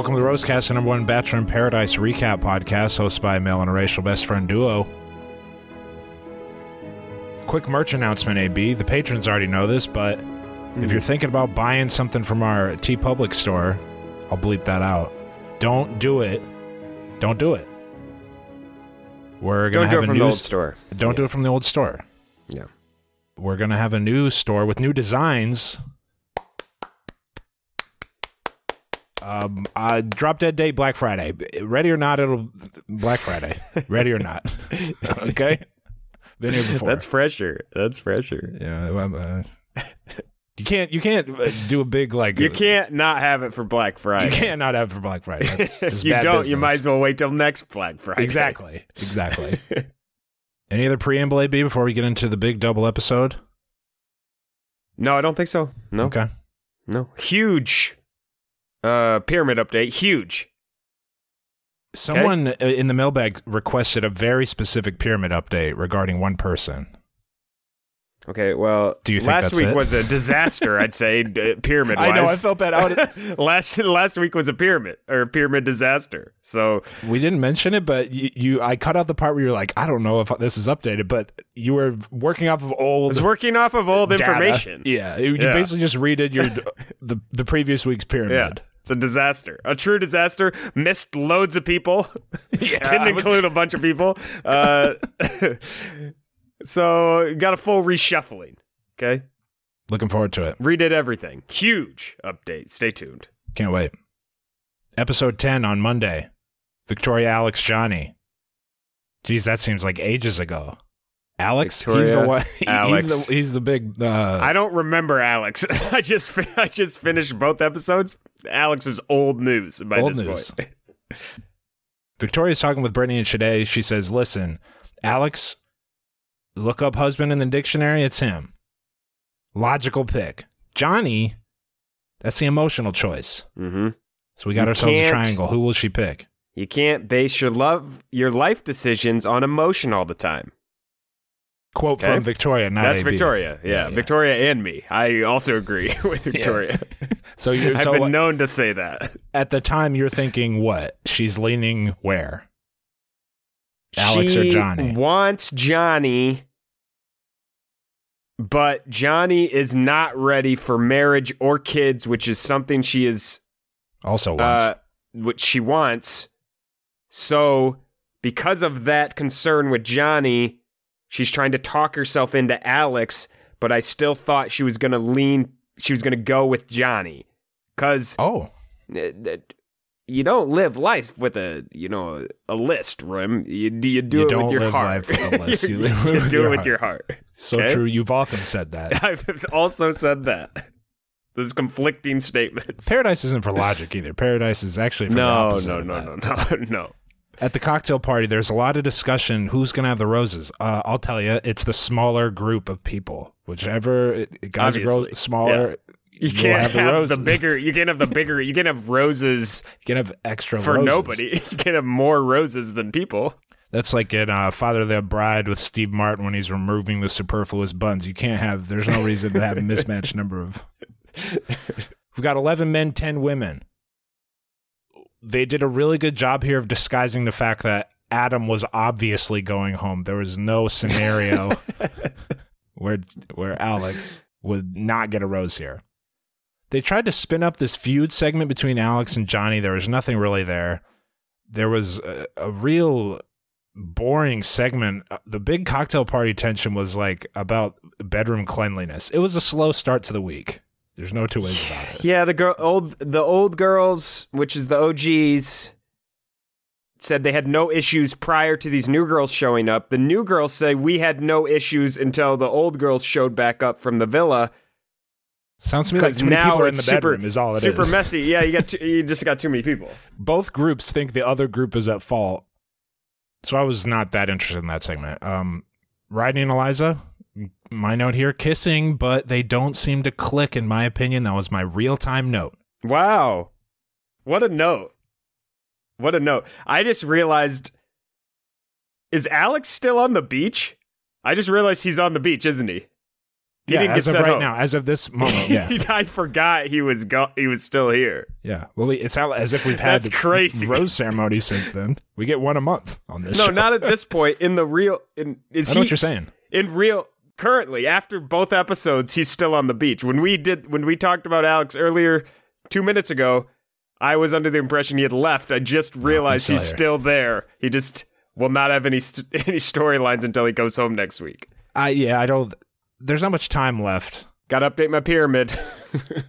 Welcome to the Rosecast, the number one Bachelor in Paradise recap podcast, hosted by a male and a racial best friend duo. Quick merch announcement, AB. The patrons already know this, but if you're thinking about buying something from our TeePublic store, I'll bleep that out. Don't do it. Don't do it. We're gonna Don't do have it a from new the old s- store. Don't do it from the old store. Yeah. We're gonna have a new store with new designs. Um, uh, drop dead date Black Friday. Ready or not, it'll Black Friday. Ready or not, okay. Been here before. That's fresher. That's fresher. yeah. well, uh, you can't you can't uh, do a big like You can't not have it for Black Friday. you can't not have it for Black Friday. That's if just you don't, you might as well wait till next Black Friday. exactly exactly. Any other preamble, AB, before we get into the big double episode? No, I don't think so. No. Okay. No. Huge uh pyramid update. Huge. Someone uh in the mailbag requested a very specific pyramid update regarding one person. Okay, well, Do you think last week it? was a disaster, I'd say, pyramid. I know, I felt bad. Last last week was a pyramid or a pyramid disaster. So We didn't mention it, but you, you, I cut out the part where you're like, I don't know if this is updated, but you were working off of old was working off of old data. information. Yeah, you, you Yeah. basically just redid your the the previous week's pyramid. Yeah. It's a disaster. A true disaster. Missed loads of people. Didn't I include a bunch of people. Uh, so got a full reshuffling. Okay. Looking forward to it. Redid everything. Huge update. Stay tuned. Can't wait. Episode ten on Monday. Victoria, Alex, Johnny. Geez, that seems like ages ago. Alex, he's the Victoria, one. Alex. He's the, he's the big. Uh, I don't remember Alex. I just I just finished both episodes. Alex is old news by Old this news. point. Victoria's talking with Brittany and Shade. She says, "Listen, Alex, look up husband in the dictionary. It's him. Logical pick. Johnny, that's the emotional choice. Mm-hmm. So we got You ourselves a triangle. Who will she pick? You can't base your love your life decisions on emotion all the time. Quote Okay. from Victoria. Not That's AB. Victoria. Yeah, Yeah, yeah. Victoria and me. I also agree with Victoria. So you're I've so been what- known to say that. at the time you're thinking what? She's leaning where? Alex she or Johnny? wants Johnny, but Johnny is not ready for marriage or kids, which is something she is Also wants. uh, which she wants. So, because of that concern with Johnny, she's trying to talk herself into Alex, but I still thought she was going to lean, she was going to go with Johnny. Because oh, eh, you don't live life with a, you know, a list, Rim. You, do you do You it don't with your live heart. life with a list. you, You you do it with heart. your heart. so Okay? true. You've often said that. I've also said that. Those conflicting statements. Paradise isn't for logic either. Paradise is actually for the no, opposite no, no, that. no, no, no. At the cocktail party, there's a lot of discussion who's going to have the roses. Uh, I'll tell you, it's the smaller group of people. Whichever guys grow smaller, You can't have have, the the, bigger. You can't have the bigger. You can't have roses You can have extra for roses. nobody. You can't have more roses than people. That's like in uh, Father of the Bride with Steve Martin when he's removing the superfluous buns. You can't have. There's no reason to have a mismatched number of. We've got 11 men, 10 women. They did a really good job here of disguising the fact that Adam was obviously going home. There was no scenario where where Alex would not get a rose here. They tried to spin up this feud segment between Alex and Johnny. There was nothing really there. There was a, a real boring segment. Uh, The big cocktail party tension was like about bedroom cleanliness. It was a slow start to the week. There's no two ways about it. Yeah, the girl, old, the old girls, which is the OGs, said they had no issues prior to these new girls showing up. The new girls say we had no issues until the old girls showed back up from the villa. Sounds to me like too many people are in the super, bedroom is all it is. super messy. Yeah, you got too, you just got too many people. Both groups think the other group is at fault. So I was not that interested in that segment. Um, Rodney and Eliza, my note here, kissing, but they don't seem to click. In my opinion, that was my real time note. Wow, what a note! What a note! I just realized, is Alex still on the beach? I just realized he's on the beach, isn't he? He yeah, didn't get as of right home. now, as of this moment, yeah, I forgot he was go- he was still here. yeah. Well, we- it's as if we've had That's crazy. rose ceremony since then. We get one a month on this. No, show. not at this point. In the real, in is I know he what you're saying. in real? Currently, after both episodes, he's still on the beach. When we did, when we talked about Alex earlier, two minutes ago, I was under the impression he had left. I just realized still he's still there. He just will not have any st- any storylines until he goes home next week. I yeah, I don't. There's not much time left. Got to update my pyramid.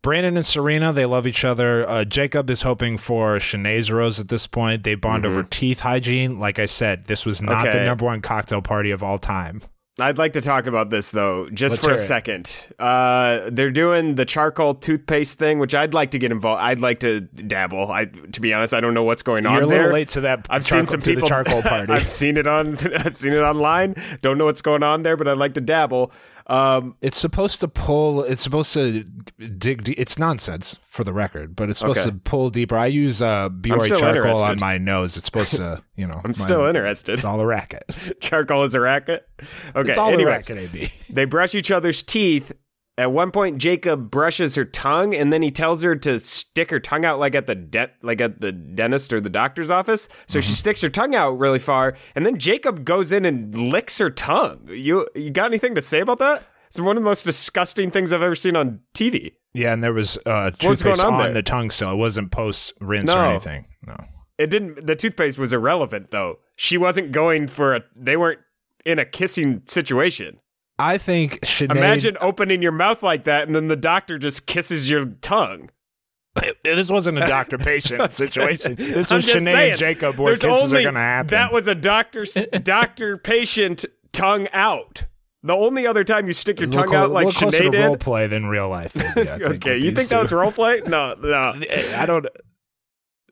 Brandon and Serene, they love each other. Uh, Jacob is hoping for Shanae's rose at this point. They bond over teeth hygiene. Like I said, this was not the Mm-hmm. Number one cocktail party of all time. I'd like to talk about this though, just Let's for a second. Uh, they're doing the charcoal toothpaste thing, which I'd like to get involved. I'd like to dabble. I, to be honest, I don't know what's going on You're a there. little late to that. I've charcoal- seen some people charcoal party. I've seen it on. I've seen it online. Don't know what's going on there, but I'd like to dabble. Um, it's supposed to pull. It's supposed to dig. De- it's nonsense for the record, but it's supposed Okay. to pull deeper. I use uh, Biore charcoal on my nose. It's supposed to, you know. I'm still interested. It's all a racket. Charcoal is a racket. Okay. It's all anyways, a racket, AB. they brush each other's teeth. At one point, Jacob brushes her tongue, and then he tells her to stick her tongue out, like at the de- like at the dentist or the doctor's office. So she sticks her tongue out really far, and then Jacob goes in and licks her tongue. You you got anything to say about that? It's one of the most disgusting things I've ever seen on TV. Yeah, and there was uh, toothpaste on on, the tongue still. It wasn't post rinse or anything. No. It didn't. The toothpaste was irrelevant, though. She wasn't going for a. They weren't in a kissing situation. I think Shanae. Imagine opening your mouth like that, and then the doctor just kisses your tongue. this wasn't a doctor patient situation. This I'm was just Shanae saying, and Jacob where there's kisses only- are going to happen. That was a doctor doctor patient tongue out. The only other time you stick your tongue little clo- out like a little closer Sinead to role play than real life. maybe, I think, Okay, you these think that was role play? No, no. I don't.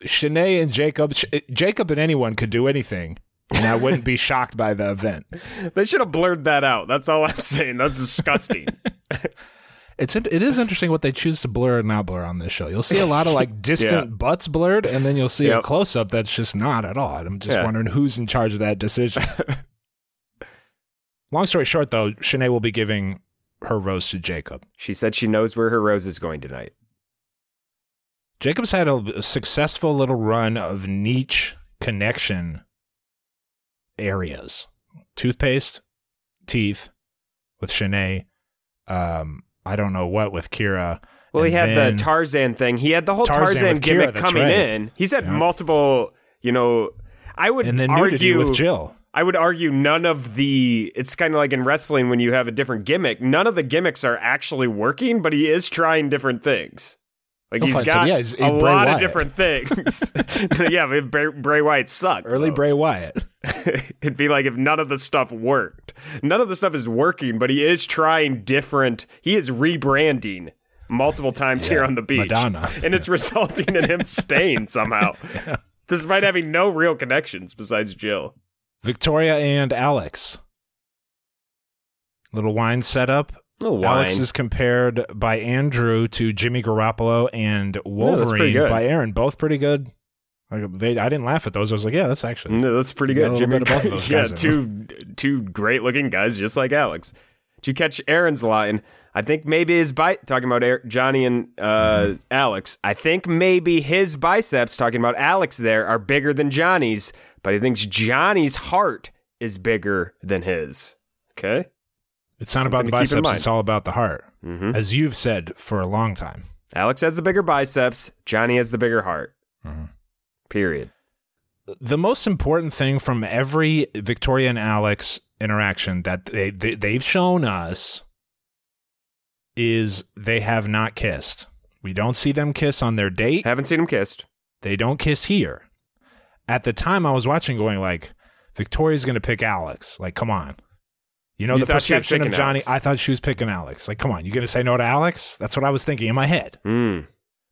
Shanae and Jacob, Sh- Jacob and anyone could do anything, and I wouldn't be shocked by the event. They should have blurred that out. That's all I'm saying. That's disgusting. It's it is interesting what they choose to blur and not blur on this show. You'll see a lot of like distant butts blurred, and then you'll see a close up that's just not at all. I'm just Yeah. wondering who's in charge of that decision. Long story short, though, Shanae will be giving her rose to Jacob. she said she knows where her rose is going tonight. Jacob's had a, a successful little run of niche connection areas toothpaste, teeth with Shanae. Um, I don't know what with Kira. Well, he had then- the Tarzan thing. He had the whole Tarzan Tarzan, with Kira, gimmick coming right. in. He's had Yeah. multiple, you know, I would and then argue with Jill. I would argue none of the it's kind of like in wrestling when you have a different gimmick. None of the gimmicks are actually working, but he is trying different things. Like He'll he's find some- got yeah, he's- a Bray lot of different things. yeah, Bray, Bray Wyatt sucked. Early though. Bray Wyatt. It'd be like if none of the stuff worked. None of the stuff is working, but he is trying different. He is rebranding multiple times here on the beach. Madonna. And it's resulting in him staying somehow. Despite having no real connections besides Jill. Victoria and Alex. Little wine setup. Oh, Alex is compared by Andrew to Jimmy Garoppolo and Wolverine good. by Aaron. Both pretty good. Like they, I didn't laugh at those. I was like, yeah, that's actually. No, that's pretty You got a good. little bit of both of those yeah, two two great looking guys, just like Alex. Did you catch Aaron's line? I think maybe his bi talking about Aaron- Johnny and uh, Mm-hmm. Alex. I think maybe his biceps talking about Alex there are bigger than Johnny's, but he thinks Johnny's heart is bigger than his. Okay. It's not about the Something keep in biceps. It's all about the heart, hmm as you've said for a long time. Alex has the bigger biceps. Johnny has the bigger heart. Period. The most important thing from every Victoria and Alex interaction that they, they they've shown us is they have not kissed. We don't see them kiss on their date. Haven't seen them kissed. They don't kiss here. At the time I was watching going like Victoria's going to pick Alex. Like come on. You know You the perception of Johnny. Alex. I thought she was picking Alex. Like come on, you going to say no to Alex? That's what I was thinking in my head. Mm.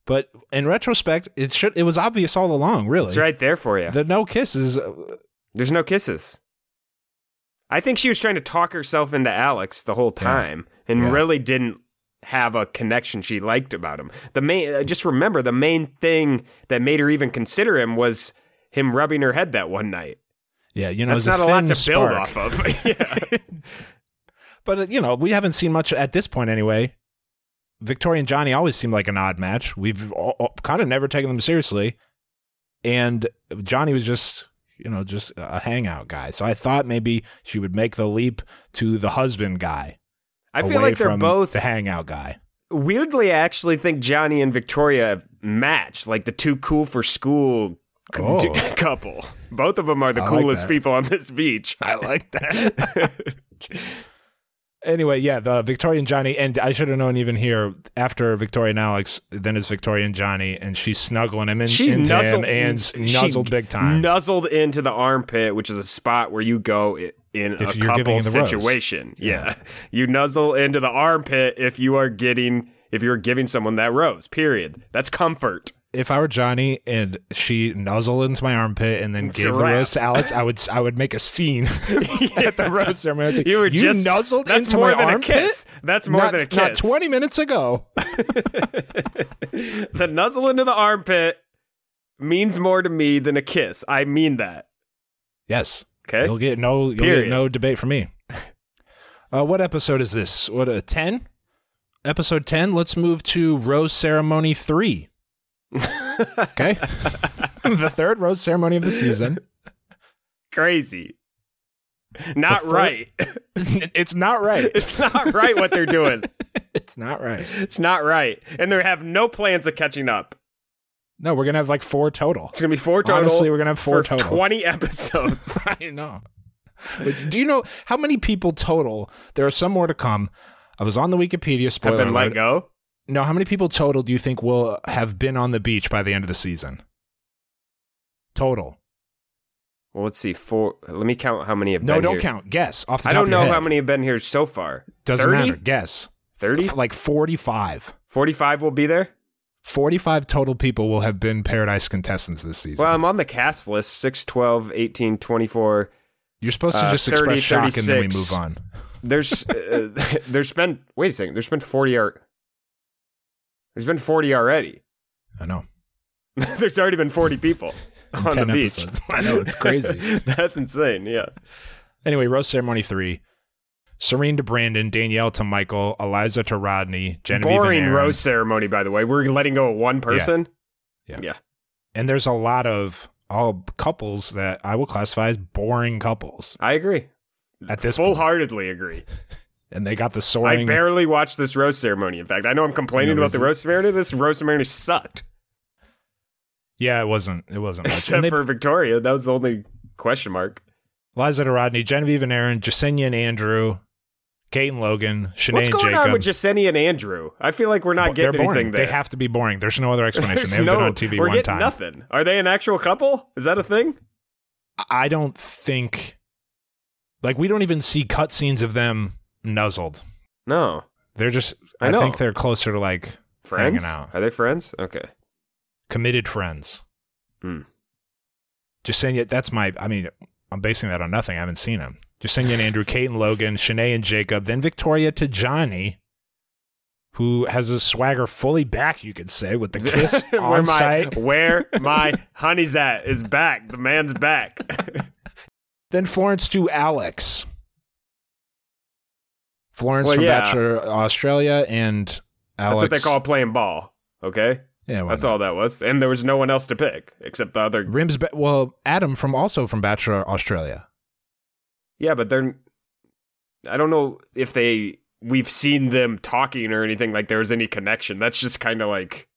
But in retrospect, it should it was obvious all along, really. It's right there for you. The no kisses uh, There's no kisses. I think she was trying to talk herself into Alex the whole time and Yeah. really didn't have a connection she liked about him. The main uh, just remember the main thing that made her even consider him was him rubbing her head that one night. Yeah, you know, That's it's not a lot thin to build off of. yeah. But uh, you know, we haven't seen much at this point anyway. Victoria and Johnny always seemed like an odd match. We've kind of never taken them seriously, and Johnny was just you know just a hangout guy. So I thought maybe she would make the leap to the husband guy. I feel like they're both the hangout guy. weirdly I actually think Johnny and Victoria match like the two cool for school Oh. couple. Both of them are the I coolest that. people on this beach. I like that. Anyway, yeah, the Victoria and Johnny, and I should have known even here after Victoria and Alex, then it's Victoria and Johnny, and she's snuggling him in, she into nuzzled him and nuzzled big time. Nuzzled into the armpit, which is a spot where you go in If a couple situation. Yeah. you nuzzle into the armpit if you are getting if you're giving someone that rose. Period. That's comfort. If I were Johnny and she nuzzled into my armpit and then It's gave the rose to Alex, I would I would make a scene at the rose ceremony. Say, You were just nuzzled that's into more my than armpit? a kiss. That's more not, than a Not kiss. twenty minutes ago. the nuzzle into the armpit means more to me than a kiss. I mean that. Yes. Okay. You'll get no you'll Period. get no debate from me. Uh, what episode is this? What a ten? Episode ten. Let's move to rose ceremony three. Okay, the third rose ceremony of the season. Crazy. Not fir- right. it's not right. it's not right what they're doing. It's not right. It's not right. And they have no plans of catching up. No, we're gonna have like four total. It's going to be four total. Honestly, we're gonna have four for total. 20 episodes. I know. But do you know how many people total? There are some more to come. I was on the Wikipedia. spoiler. have Spoiler been let go. No, how many people total do you think will have been on the beach by the end of the season? Total. Well, let's see. Four. Let me count how many have No, been don't here. count. Guess off the I top don't of know head. how many have been here so far. Doesn't 30? matter. Guess. 30? F- like 45. 45 will be there. 45 total people will have been Paradise contestants this season. Well, I'm on the cast list 6, 12, 18, 24. You're supposed to uh, just 30, express shock and then we move on. There's uh, there's been wait a second. There's been 40 ar- There's been 40 already. I know. there's already been 40 people on the beach. episodes. I know, it's crazy. That's insane. Yeah. Anyway, Rose Ceremony 3. Serene to Brandon, Danielle to Michael, Eliza to Rodney, Genevieve Boring rose ceremony, by the way. We're letting go of one person. Yeah. Yeah. And there's a lot of all couples that I will classify as boring couples I agree. at this point. Full-heartedly agree. And they got the soaring. I barely watched this rose ceremony. In fact, I know I'm complaining about the rose ceremony. This rose ceremony sucked. yeah, it wasn't. It wasn't. Much. Except they- for Victoria. That was the only question mark. Eliza to Rodney, Genevieve and Aaron, Jasenia and Andrew, Kate and Logan, Shanae What's and going Jacob. on with Jasenia and Andrew? I feel like we're not getting boring. anything there. They have to be boring. There's no other explanation. They haven't no, been on TV we're one getting time. nothing. Are they an actual couple? Is that a thing? I don't think. Like we don't even see cutscenes of them nuzzled. No. They're just. I I, know. think they're closer to like Friends? hanging out, Are they friends? Okay. committed friends. Hmm. Jasenia, that's my. I mean, I'm basing that on nothing. I haven't seen him. Jasenia and Andrew, Kate and Logan, Shanae and Jacob, then Victoria to Johnny. who has his swagger fully back, you could say, with the kiss where on my site. where my honey's at is back. The man's back. Then Florence to Alex. Florence Well, from yeah. Bachelor Australia and Alex. That's what they call playing ball. Okay, Yeah, that's not? all that was, and there was no one else to pick except the other. Rims. Ba- well, Adam from also from Bachelor Australia. Yeah, but they're. I don't know if they. We've seen them talking or anything like there was any connection. That's just kind of like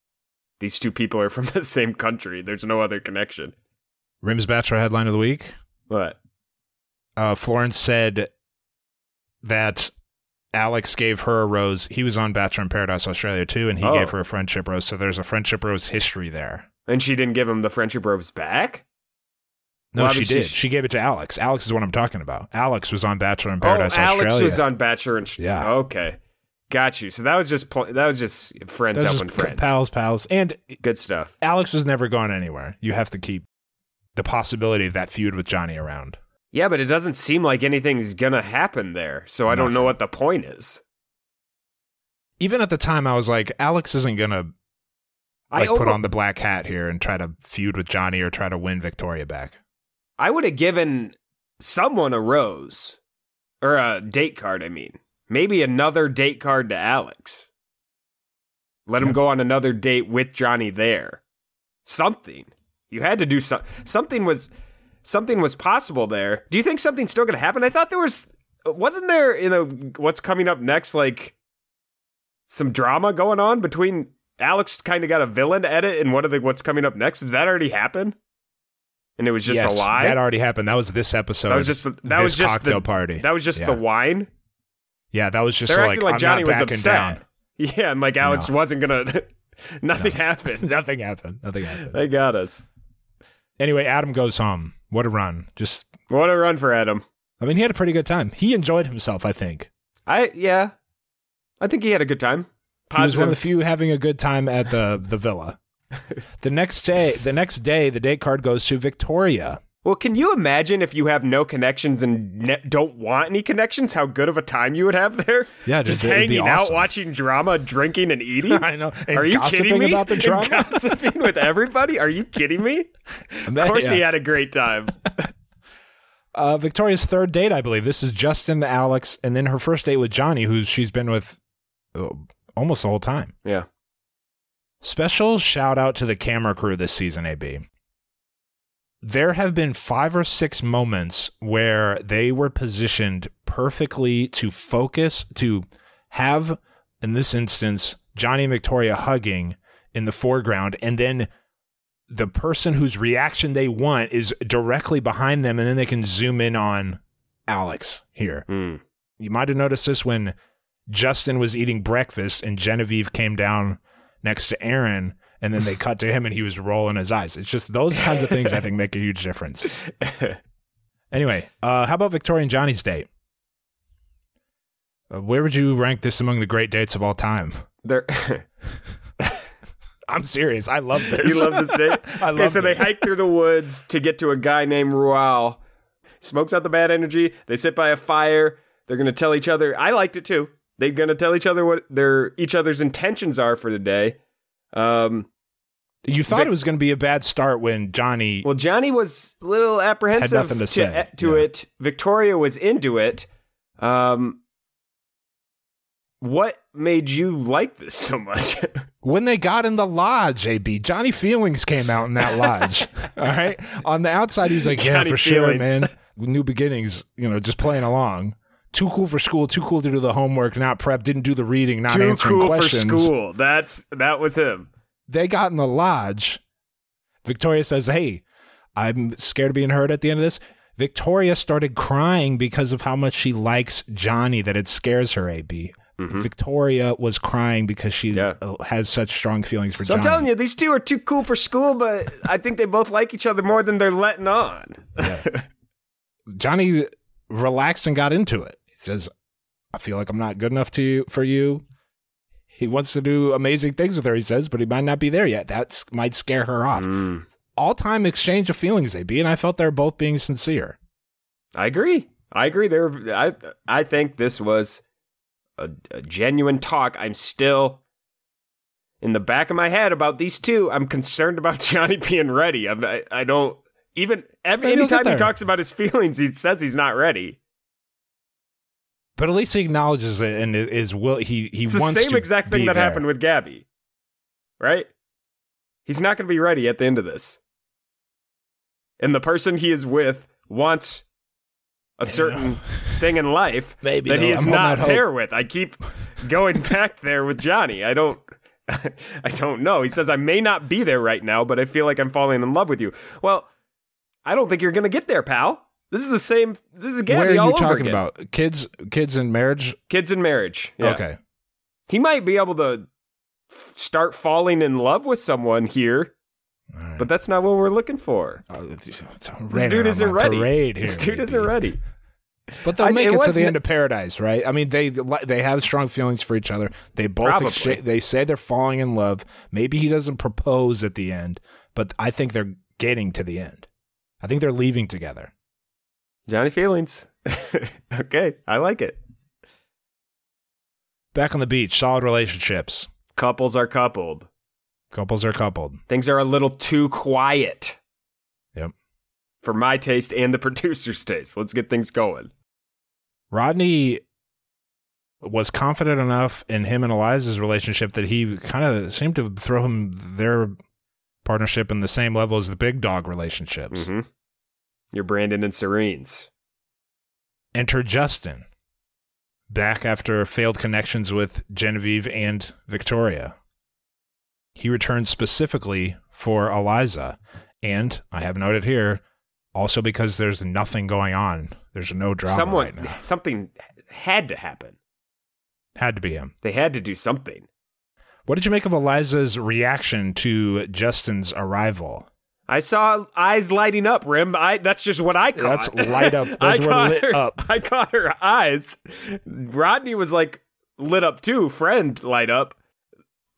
these two people are from the same country. There's no other connection. Rims Bachelor headline of the week. What? Uh, Florence said that Alex gave her a rose. He was on Bachelor in Paradise Australia too, and he Oh. gave her a friendship rose. So there's a friendship rose history there. and she didn't give him the friendship rose back. No, Why she did. she- She gave it to Alex. Alex is what I'm talking about. Alex was on Bachelor in Oh, Paradise Alex Australia. Alex was on Bachelor and Yeah. Okay, got you. So that was just pl- that was just friends was helping just friends. pals, pals, and Good stuff. Alex was never going anywhere. You have to keep the possibility of that feud with Johnny around. Yeah, but it doesn't seem like anything's gonna happen there. So I don't know what the point is. Even at the time, I was like, Alex isn't gonna I like put on the black hat here and try to feud with Johnny or try to win Victoria back. I would have given someone a rose or a date card. I mean, maybe another date card to Alex. Let him go on another date with Johnny there. Something you had to do. So- something was something was possible there. Do you think something's still going to happen? I thought there was. Wasn't there in a what's coming up next? Like some drama going on between Alex. Kind of got a villain edit, and what are the what's coming up next? Did that already happen? And it was just Yes, a lie. That already happened. That was this episode. That was just the, that this was just cocktail the party. That was just Yeah. the wine. yeah, that was just They're acting like, Johnny not was upset. down. Yeah, and like Alex No. wasn't gonna. nothing happened. Nothing happened. Nothing happened. They got us. Anyway, Adam goes home. What a run! Just, What a run for Adam. I mean, he had a pretty good time. He enjoyed himself. I think I yeah, I think he had a good time. he was one of the few having a good time at the the villa. the next day, the next day, the date card goes to Victoria. Well, can you imagine if you have no connections and ne- don't want any connections? How good of a time you would have there? Yeah, just be hanging out, watching drama, drinking, and eating. I know. And Are you kidding me? about the And drama? gossiping with everybody? Are you kidding me? Of course, he had a great time. uh, Victoria's third date, I believe. This is Justin, Alex, and then her first date with Johnny, who she's been with uh, almost the whole time. Yeah. Special shout out to the camera crew this season, AB. There have been five or six moments where they were positioned perfectly to focus, to have, in this instance, Johnny and Victoria hugging in the foreground, and then the person whose reaction they want is directly behind them, and then they can zoom in on Alex here. Hmm. You might have noticed this when Justin was eating breakfast and Genevieve came down next to Aaron and then they cut to him and he was rolling his eyes. It's just those kinds of things I think make a huge difference. Anyway, uh, how about Victorian Johnny's date? Uh, where would you rank this among the great dates of all time? They're I'm serious. I love this. you love this date? I okay, love so they hike through the woods to get to a guy named Rual. Smokes out the bad energy. They sit by a fire. They're gonna tell each other. I liked it too. They're gonna tell each other what their each other's intentions are for today. Um, You thought Vic- it was going to be a bad start when Johnny. well, Johnny was a little apprehensive nothing to say, to yeah. it. Victoria was into it. Um, what made you like this so much? when they got in the lodge, AB, Johnny Feelings came out in that lodge. all right. On the outside, he's like, yeah, Johnny for sure, man. New beginnings, you know, just playing along. Too cool for school, too cool to do the homework, not prep, didn't do the reading, not Too answering cool questions. for school. That's that was him. They got in the lodge. Victoria says, Hey, I'm scared of being hurt at the end of this. Victoria started crying because of how much she likes Johnny that it scares her, AB. Victoria was crying because she Mm-hmm. Yeah. uh, has such strong feelings for So Johnny. I'm telling you, these two are too cool for school, but I think they both like each other more than they're letting on. Johnny relaxed and got into it. He says, I feel like I'm not good enough to you, for you. He wants to do amazing things with her, he says, but he might not be there yet. That might scare her off. Mm. All time exchange of feelings, AB, and I felt they're both being sincere. I agree. I agree. There, I I think this was a, a genuine talk, I'm still in the back of my head about these two. I'm concerned about Johnny being ready. I'm, I, I don't even every, anytime he talks about his feelings, he says he's not ready. But at least he acknowledges it and is will he he It's the wants same to exact thing that there. happened with Gabby, right? He's not going to be ready at the end of this, and the person he is with wants a certain thing in life Maybe, that he is I'm not there with. I keep going back there with Johnny. I don't. I don't know. He says I may not be there right now, but I feel like I'm falling in love with you. Well, I don't think you're going to get there, pal. This is the same. This is Gabby Where are you all over talking again. about? Kids kids in marriage? Kids in marriage. Yeah. Okay. He might be able to start falling in love with someone here, right. but that's not what we're looking for. Oh, This dude isn't ready. Parade this here, dude isn't ready. But they'll I- make it it, to the end of paradise, right? I mean, they they have strong feelings for each other. They both exchange, they say they're falling in love. Maybe he doesn't propose at the end, but I think they're getting to the end. I think they're leaving together. Johnny feelings. okay, I like it. Back on the beach, solid relationships. Couples are coupled. Couples are coupled. Things are a little too quiet Yep. for my taste and the producer's taste. Let's get things going. Rodney was confident enough in him and Eliza's relationship that he kind of seemed to throw him their partnership in the same level as the big dog relationships. hmm You're Brandon and Serene's. Enter Justin, back after failed connections with Genevieve and Victoria. He returned specifically for Eliza, and I have noted here, also because there's nothing going on. There's no drama Someone, right now. something had to happen. Had to be him. They had to do something. What did you make of Eliza's reaction to Justin's arrival? I saw eyes lighting up, Rim. I that's just what I caught. That's light up. I Those were caught lit her, up. I caught her eyes. Rodney was like lit up too. Friend light up.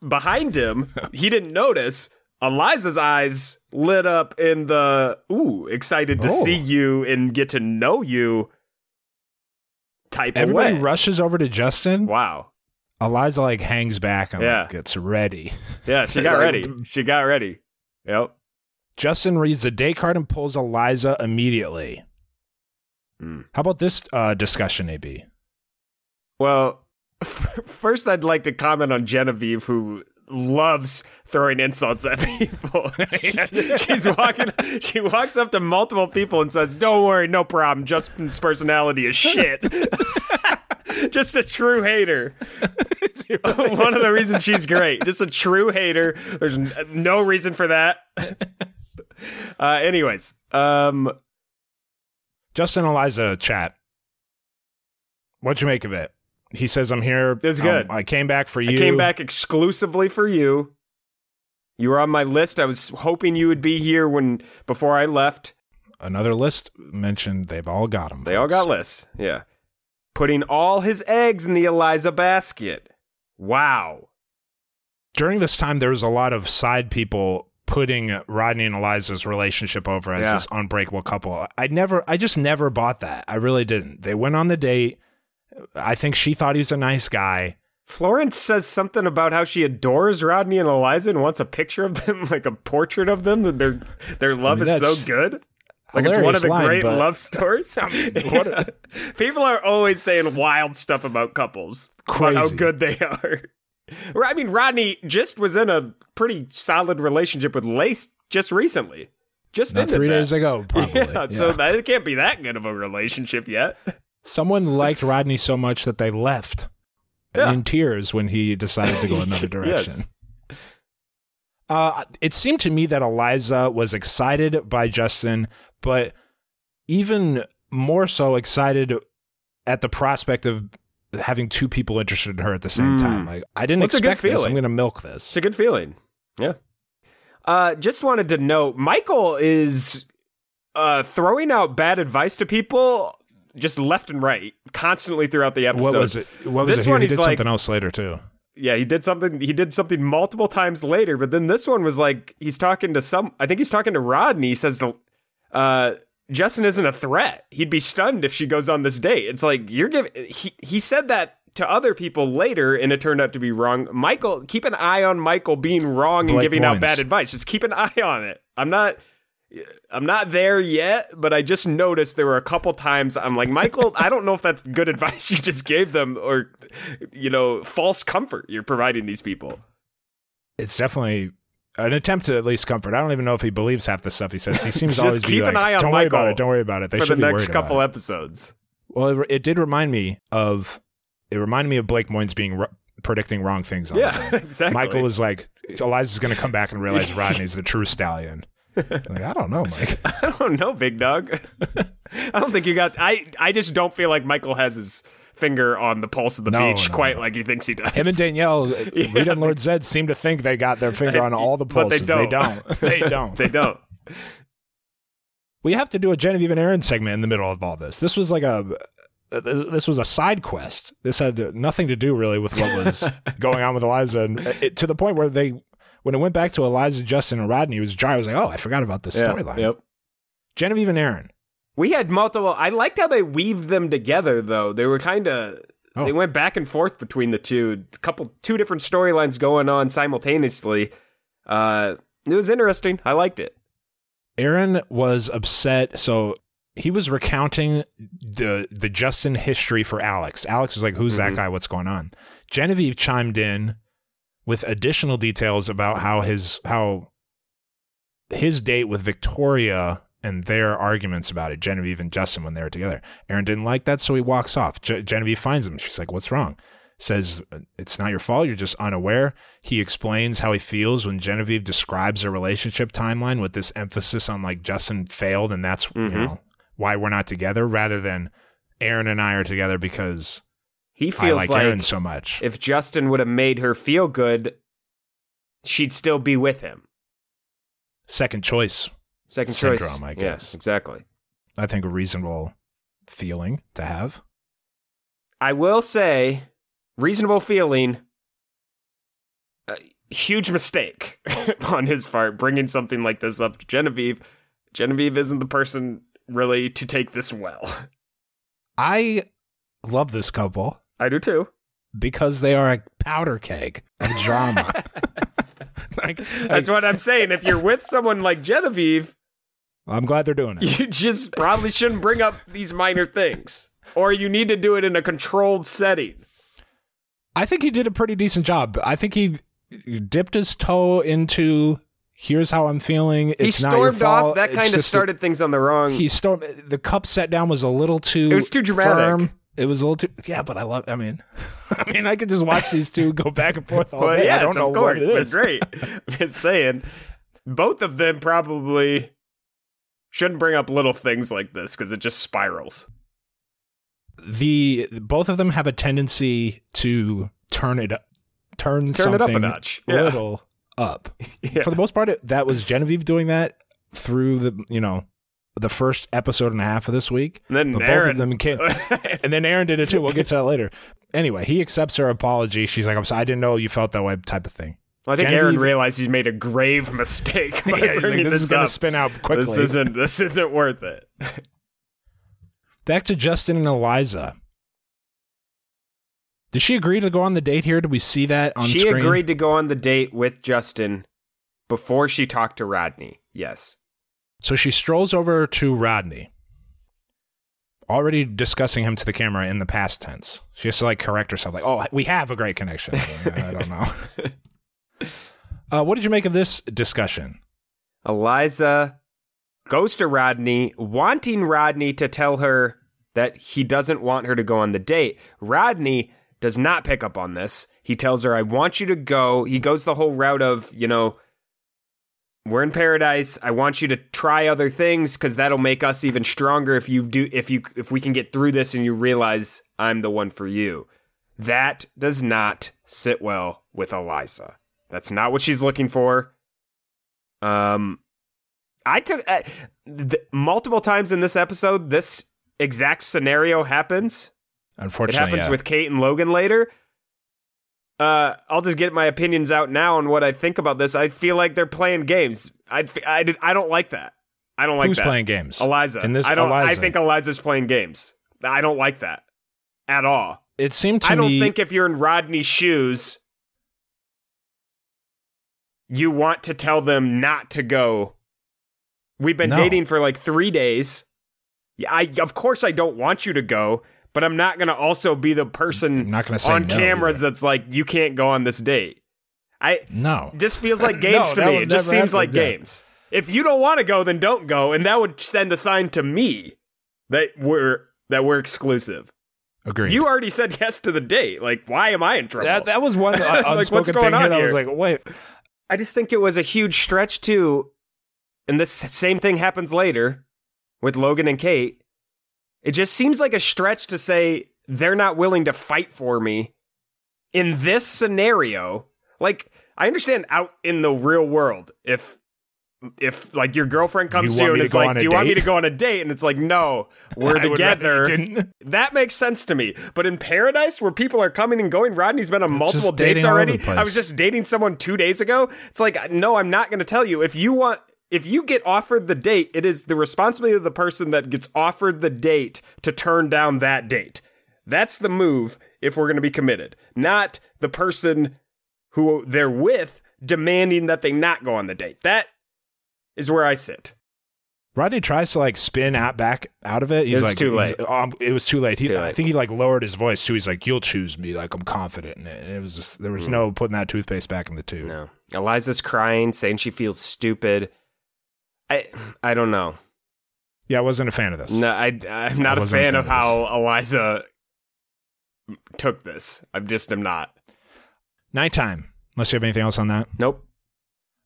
Behind him, he didn't notice. Eliza's eyes lit up in the ooh, excited to Oh. see you and get to know you type Everybody of way. rushes over to Justin. wow. Eliza like hangs back and Yeah. like, gets ready. Yeah, she got Like, ready. She got ready. Yep. Justin reads the day card and pulls Eliza immediately. Hmm. How about this uh, discussion, AB? Well, first I'd like to comment on Genevieve, who loves throwing insults at people. She- she's walking. She walks up to multiple people and says, "Don't worry, no problem. Justin's personality is shit." Just a true hater. One of the reasons she's great. Just a true hater. There's no reason for that. Uh, anyways, um, Justin Eliza chat. What'd you make of it? He says, I'm here. It's good. Um, I came back for you. I came back exclusively for you. You were on my list. I was hoping you would be here when before I left. Another list mentioned they've all got them. They all got lists. Yeah. Putting all his eggs in the Eliza basket. Wow. During this time, there was a lot of side people putting Rodney and Eliza's relationship over as Yeah. this unbreakable couple. I never, I just never bought that. I really didn't. They went on the date. I think she thought he was a nice guy. Florence says something about how she adores Rodney and Eliza and wants a picture of them, like a portrait of them. That their their love mean, is so good. Like it's one of the line, great but- love stories. I mean, what a- People are always saying wild stuff about couples, about how good they are. I mean, Rodney just was in a pretty solid relationship with Lace just recently. Just three that. days ago, probably. Yeah, so that it can't be that good of a relationship yet. Someone liked Rodney so much that they left Yeah. in tears when he decided to go another direction. Yes. Uh, it seemed to me that Eliza was excited by Justin, but even more so excited at the prospect of having two people interested in her at the same Mm. time. Like I didn't expect this. I'm going to milk this. It's a good feeling. Yeah. Uh, just wanted to note, Michael is uh, throwing out bad advice to people just left and right, constantly throughout the episode. What was it? What was This it? One He did like- something else later too. Yeah, he did something. He did something multiple times later, but then this one was like he's talking to some. I think he's talking to Rodney. He says, uh, "Justin isn't a threat. He'd be stunned if she goes on this date." It's like you're giving. He he said that to other people later, and it turned out to be wrong. Michael, keep an eye on Michael being wrong and Blake giving out bad advice. Just keep an eye on it. I'm not. I'm not there yet, but I just noticed there were a couple times I'm like, Michael, I don't know if that's good advice you just gave them or, you know, false comfort you're providing these people. It's definitely an attempt to at least comfort. I don't even know if he believes half the stuff he says. He seems always keep be an like, eye on "Don't worry about it. Don't worry about it." They for should the be next worried about couple it. episodes. Well, it, it did remind me of. It reminded me of Blake Moynes being r- predicting wrong things. All Yeah, exactly. Michael is like, Eliza's going to come back and realize Rodney's the true stallion. like, I don't know, Mike. I don't know, big dog. I don't think you got. I I just don't feel like Michael has his finger on the pulse of the No, beach no, quite no. like he thinks he does. Him and Danielle, Rita and Lord Zedd seem to think they got their finger on all the pulse, But they don't. don't. They don't. they don't. we have to do a Genevieve and Aaron segment in the middle of all this. This was like a this was a side quest. This had nothing to do really with what was going on with Eliza, and it, to the point where they, when it went back to Eliza, Justin, and Rodney, it was. I was like, oh, I forgot about this Yeah, storyline. Yep. Genevieve and Aaron. We had multiple. I liked how they weaved them together, though. They were kind of. Oh. They went back and forth between the two. A couple, two different storylines going on simultaneously. Uh, it was interesting. I liked it. Aaron was upset, so he was recounting the the Justin history for Alex. Alex was like, "Who's Mhm. that guy? What's going on?" Genevieve chimed in with additional details about how his how his date with Victoria and their arguments about it. Genevieve and Justin when they were together. Aaron didn't like that, so he walks off. Ge- Genevieve finds him. She's like, "What's wrong?" Says it's not your fault. You're just unaware. He explains how he feels when Genevieve describes a relationship timeline with this emphasis on like Justin failed and that's you Mhm. know why we're not together, rather than Aaron and I are together because He I feels like, like, Aaron so much. if Justin would have made her feel good, she'd still be with him. Second choice, Second choice. Syndrome, I Yes, guess. exactly. I think a reasonable feeling to have. I will say, reasonable feeling. Huge mistake on his part bringing something like this up to Genevieve. Genevieve isn't the person really to take this well. I love this couple I do too. because they are a powder keg of drama. like, That's what I'm saying. If you're with someone like Genevieve, I'm glad they're doing it. you just probably shouldn't bring up these minor things. Or you need to do it in a controlled setting. I think he did a pretty decent job. I think he dipped his toe into here's how I'm feeling. It's he stormed off. fault. That kind of just a- started things on the wrong. he stormed. The cup set down was a little too. It was too dramatic. firm. It was a little too. Yeah, but I love. I mean, I mean, I could just watch these two go back and forth all well, day. yes, I don't know of course. what it They're great. I'm just saying. Both of them probably shouldn't bring up little things like this because it just spirals. The both of them have a tendency to turn it, turn, Turn it up a notch. Yeah. little up. Yeah. For the most part, it, that was Genevieve doing that through the you know the first episode and a half of this week. And then Aaron- both of them came, and then Aaron did it too. We'll get to that later. Anyway, he accepts her apology. She's like, "I'm sorry, I didn't know you felt that way," type of thing. Well, I think Genevieve- Aaron realized he's made a grave mistake by Yeah, he's like, this this, is going to spin out quickly. This isn't. This isn't worth it. Back to Justin and Eliza. Did she agree to go on the date here? Did we see that on she screen? agreed to go on the date with Justin before she talked to Rodney. Yes. So she strolls over to Rodney, already discussing him to the camera in the past tense. She has to like correct herself, like, "Oh, we have a great connection." I don't know. Uh, what did you make of this discussion? Eliza goes to Rodney, wanting Rodney to tell her that he doesn't want her to go on the date. Rodney does not pick up on this. He tells her, I want you to go. He goes the whole route of, you know, we're in paradise. I want you to try other things because that'll make us even stronger if you do if you if we can get through this and you realize I'm the one for you. That does not sit well with Eliza. That's not what she's looking for. Um, I took uh, th- multiple times in this episode. This exact scenario happens. Unfortunately, it happens yeah. with Kate and Logan later. Uh, I'll just get my opinions out now on what I think about this. I feel like they're playing games. I I, did, I don't like that. I don't like Who's that. playing games? Eliza. In this, I don't. I think Eliza's playing games. I don't like that at all. it seemed to I don't me. think if you're in Rodney's shoes, you want to tell them not to go. We've been No. dating for like three days. I of course I don't want you to go, but I'm not gonna also be the person I'm not gonna say on no cameras either. that's like you can't go on this date. I no. just feels like games No, to me. It just seems like games. If you don't want to go, then don't go, and that would send a sign to me that we're that we're exclusive. Agreed. You already said yes to the date. Like, why am I in trouble? that that was one Like, what's unspoken going thing here on that here? was like, wait, I just think it was a huge stretch too. And this same thing happens later with Logan and Kate. It just seems like a stretch to say they're not willing to fight for me in this scenario. Like, I understand out in the real world if if like your girlfriend comes You to you and it's like, "Do you want me to go on a date?" and it's like, "No, we're I would rather together." That makes sense to me. But in paradise, where people are coming and going, Rodney's been on multiple dates already. I was just dating someone two days ago. It's like, no, I'm not going to tell you. If you want, if you get offered the date, it is the responsibility of the person that gets offered the date to turn down that date. That's the move if we're going to be committed, not the person who they're with demanding that they not go on the date. That is where I sit. Rodney tries to like spin out back out of it. He's was like, too late. Um, it was too late. He, Too I think he like lowered his voice too. He's like, "You'll choose me." Like I'm confident in it. And it was just there was no putting that toothpaste back in the tube. Mm. No. Eliza's crying, saying she feels stupid. I I don't know. Yeah, I wasn't a fan of this. No, I I'm not I a wasn't a fan fan of of how Eliza took this. I'm just am not. Nighttime. Unless you have anything else on that. Nope.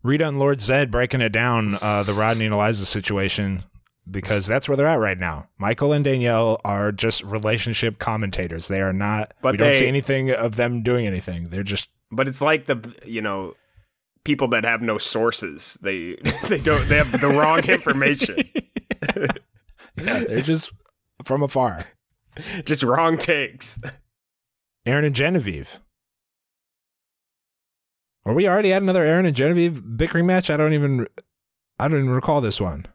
Rita and Lord Zedd breaking it down, uh, the Rodney and Eliza situation, because that's where they're at right now. Michael and Danielle are just relationship commentators. They are not. But we don't see anything of them doing anything. They're just. But it's like the you know people that have no sources. They they don't they have the wrong information. Yeah, they're just from afar. just wrong takes. Aaron and Genevieve. Are we already at another Aaron and Genevieve bickering match? I don't even. I don't even recall this one.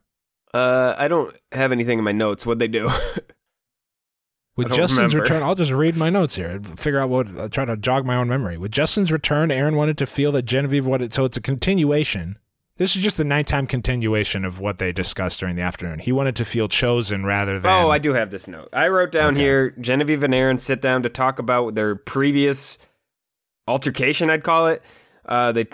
Uh I don't have anything in my notes. What'd they do? With Justin's remember. return, I'll just read my notes here and figure out what. I'll try to jog my own memory. With Justin's return, Aaron wanted to feel that Genevieve wanted. So it's a continuation. This is just a nighttime continuation of what they discussed during the afternoon. He wanted to feel chosen rather than. Oh, I do have this note. I wrote down Okay. here Genevieve and Aaron sit down to talk about their previous altercation, I'd call it. Uh, they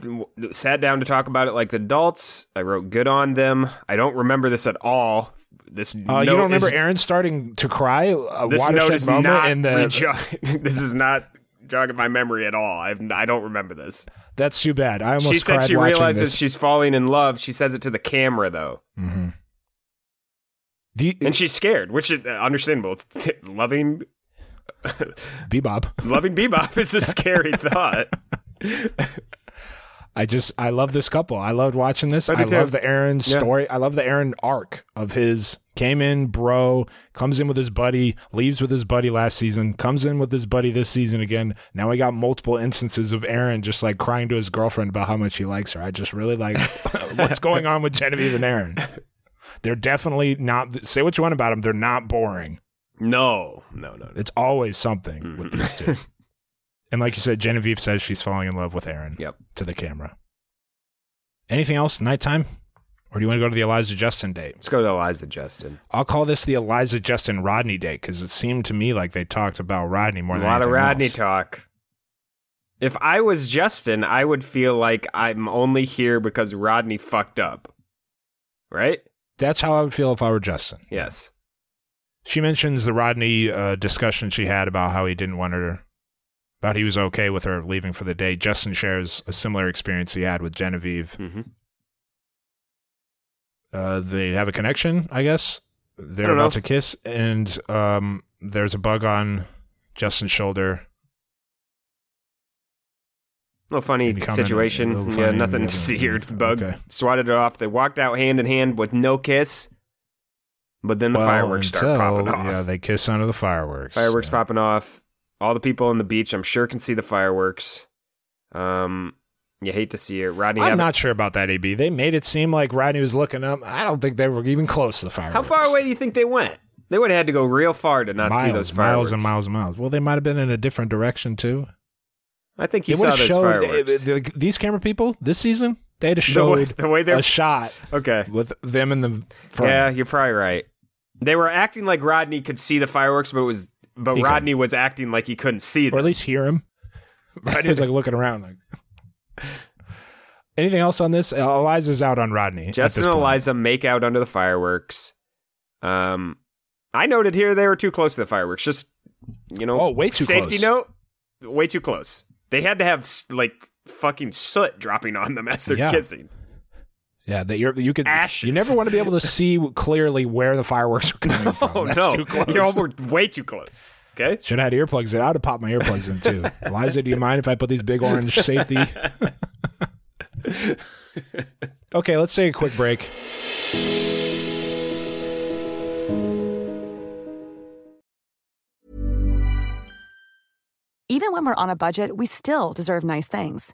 sat down to talk about it like adults. I wrote good on them. I don't remember this at all. This Uh, you don't remember is, Aaron starting to cry? A this note is moment not in the. this is not jogging my memory at all. I've, I don't remember this. that's too bad. I almost She said she realizes this. she's falling in love. She says it to the camera though, hmm The and she's scared, which is uh, understandable. T- loving Bebop. loving Bebop is a scary thought. I just I love this couple. I loved watching this. I I, love the Aaron Yeah. story. I love the Aaron arc of his came in, bro, comes in with his buddy, leaves with his buddy last season, comes in with his buddy this season again. Now we got multiple instances of Aaron just like crying to his girlfriend about how much he likes her. I just really like what's going on with Genevieve and Aaron. They're definitely not say what you want about them. They're not boring. No, no, no, no. It's always something with these two. And like you said, Genevieve says she's falling in love with Aaron Yep. to the camera. Anything else? Nighttime? Or do you want to go to the Eliza Justin date? Let's go to Eliza Justin. I'll call this the Eliza Justin Rodney date because it seemed to me like they talked about Rodney more than A lot of Rodney else. talk. If I was Justin, I would feel like I'm only here because Rodney fucked up. Right? That's how I would feel if I were Justin. Yes. She mentions the Rodney uh, discussion she had about how he didn't want her, about he was okay with her leaving for the day. Justin shares a similar experience he had with Genevieve. Mm-hmm. Uh, they have a connection, I guess. They're I about know. to kiss, and um, there's a bug on Justin's shoulder. little funny comment? A situation. yeah, funny, nothing to see here. The bug okay. swatted it off. They walked out hand in hand with no kiss. But then the Well, fireworks start until- popping off. Yeah, they kiss under the fireworks. fireworks Yeah. popping off. All the people on the beach, I'm sure, can see the fireworks. Um, you hate to see it. Rodney, I'm not sure about that, AB. They made it seem like Rodney was looking up. I don't think they were even close to the fireworks. how far away do you think they went? They would have had to go real far to not miles, see those fireworks. miles and miles and miles. Well, they might have been in a different direction too. I think he They saw those showed fireworks. uh, the- these camera people this season. They'd have The way- showed the way a shot okay. with them in the front. Yeah, you're probably right. They were acting like Rodney could see the fireworks, but it was but He couldn't. Rodney was acting like he couldn't see them. or at least hear him. Rodney was like looking around. Like, anything else on this? Eliza's out on Rodney. Justin and. Eliza make out under the fireworks. Um, I noted here they were too close to the fireworks. Just you know, Oh, way too safety close. note, way too close. They had to have like fucking soot dropping on them as they're Yeah. kissing. Yeah, that you're you could Ashes. You never want to be able to see clearly where the fireworks are coming from. Oh That's no, too close. you know we're way too close. Okay, Should have had earplugs in. I would have popped my earplugs in too. Eliza, do you mind if I put these big orange safety? okay, let's take a quick break. Even when we're on a budget, we still deserve nice things.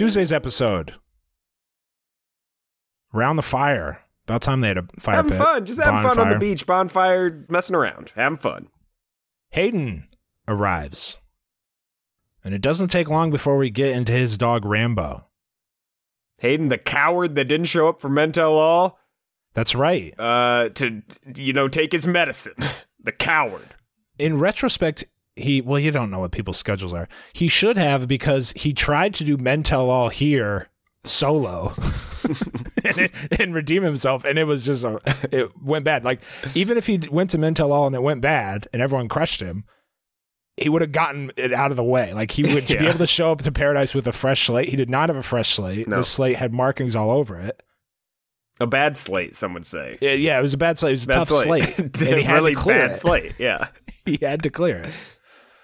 Tuesday's episode. Round the fire. About time they had a fire having pit. fun, just having fun on the beach, bonfire, messing around, having fun. Hayden arrives. And it doesn't take long before we get into his dog Rambo. Hayden, the coward that didn't show up for Men Tell All, That's right. uh, to you know take his medicine. the coward. in retrospect, he well, you don't know what people's schedules are. He should have because he tried to do Men Tell All here solo and, it- and redeem himself, and it was just a, it went bad. Like even if he went to Men Tell All and it went bad, and everyone crushed him. He would have gotten it out of the way. Like he would be able to show up to Paradise with a fresh slate. He did not have a fresh slate. No. The slate had markings all over it. A bad slate, some would say. Yeah, yeah, it was a bad slate. It was a Bad tough slate, and he had really to clear bad it. slate. Yeah. He had to clear it.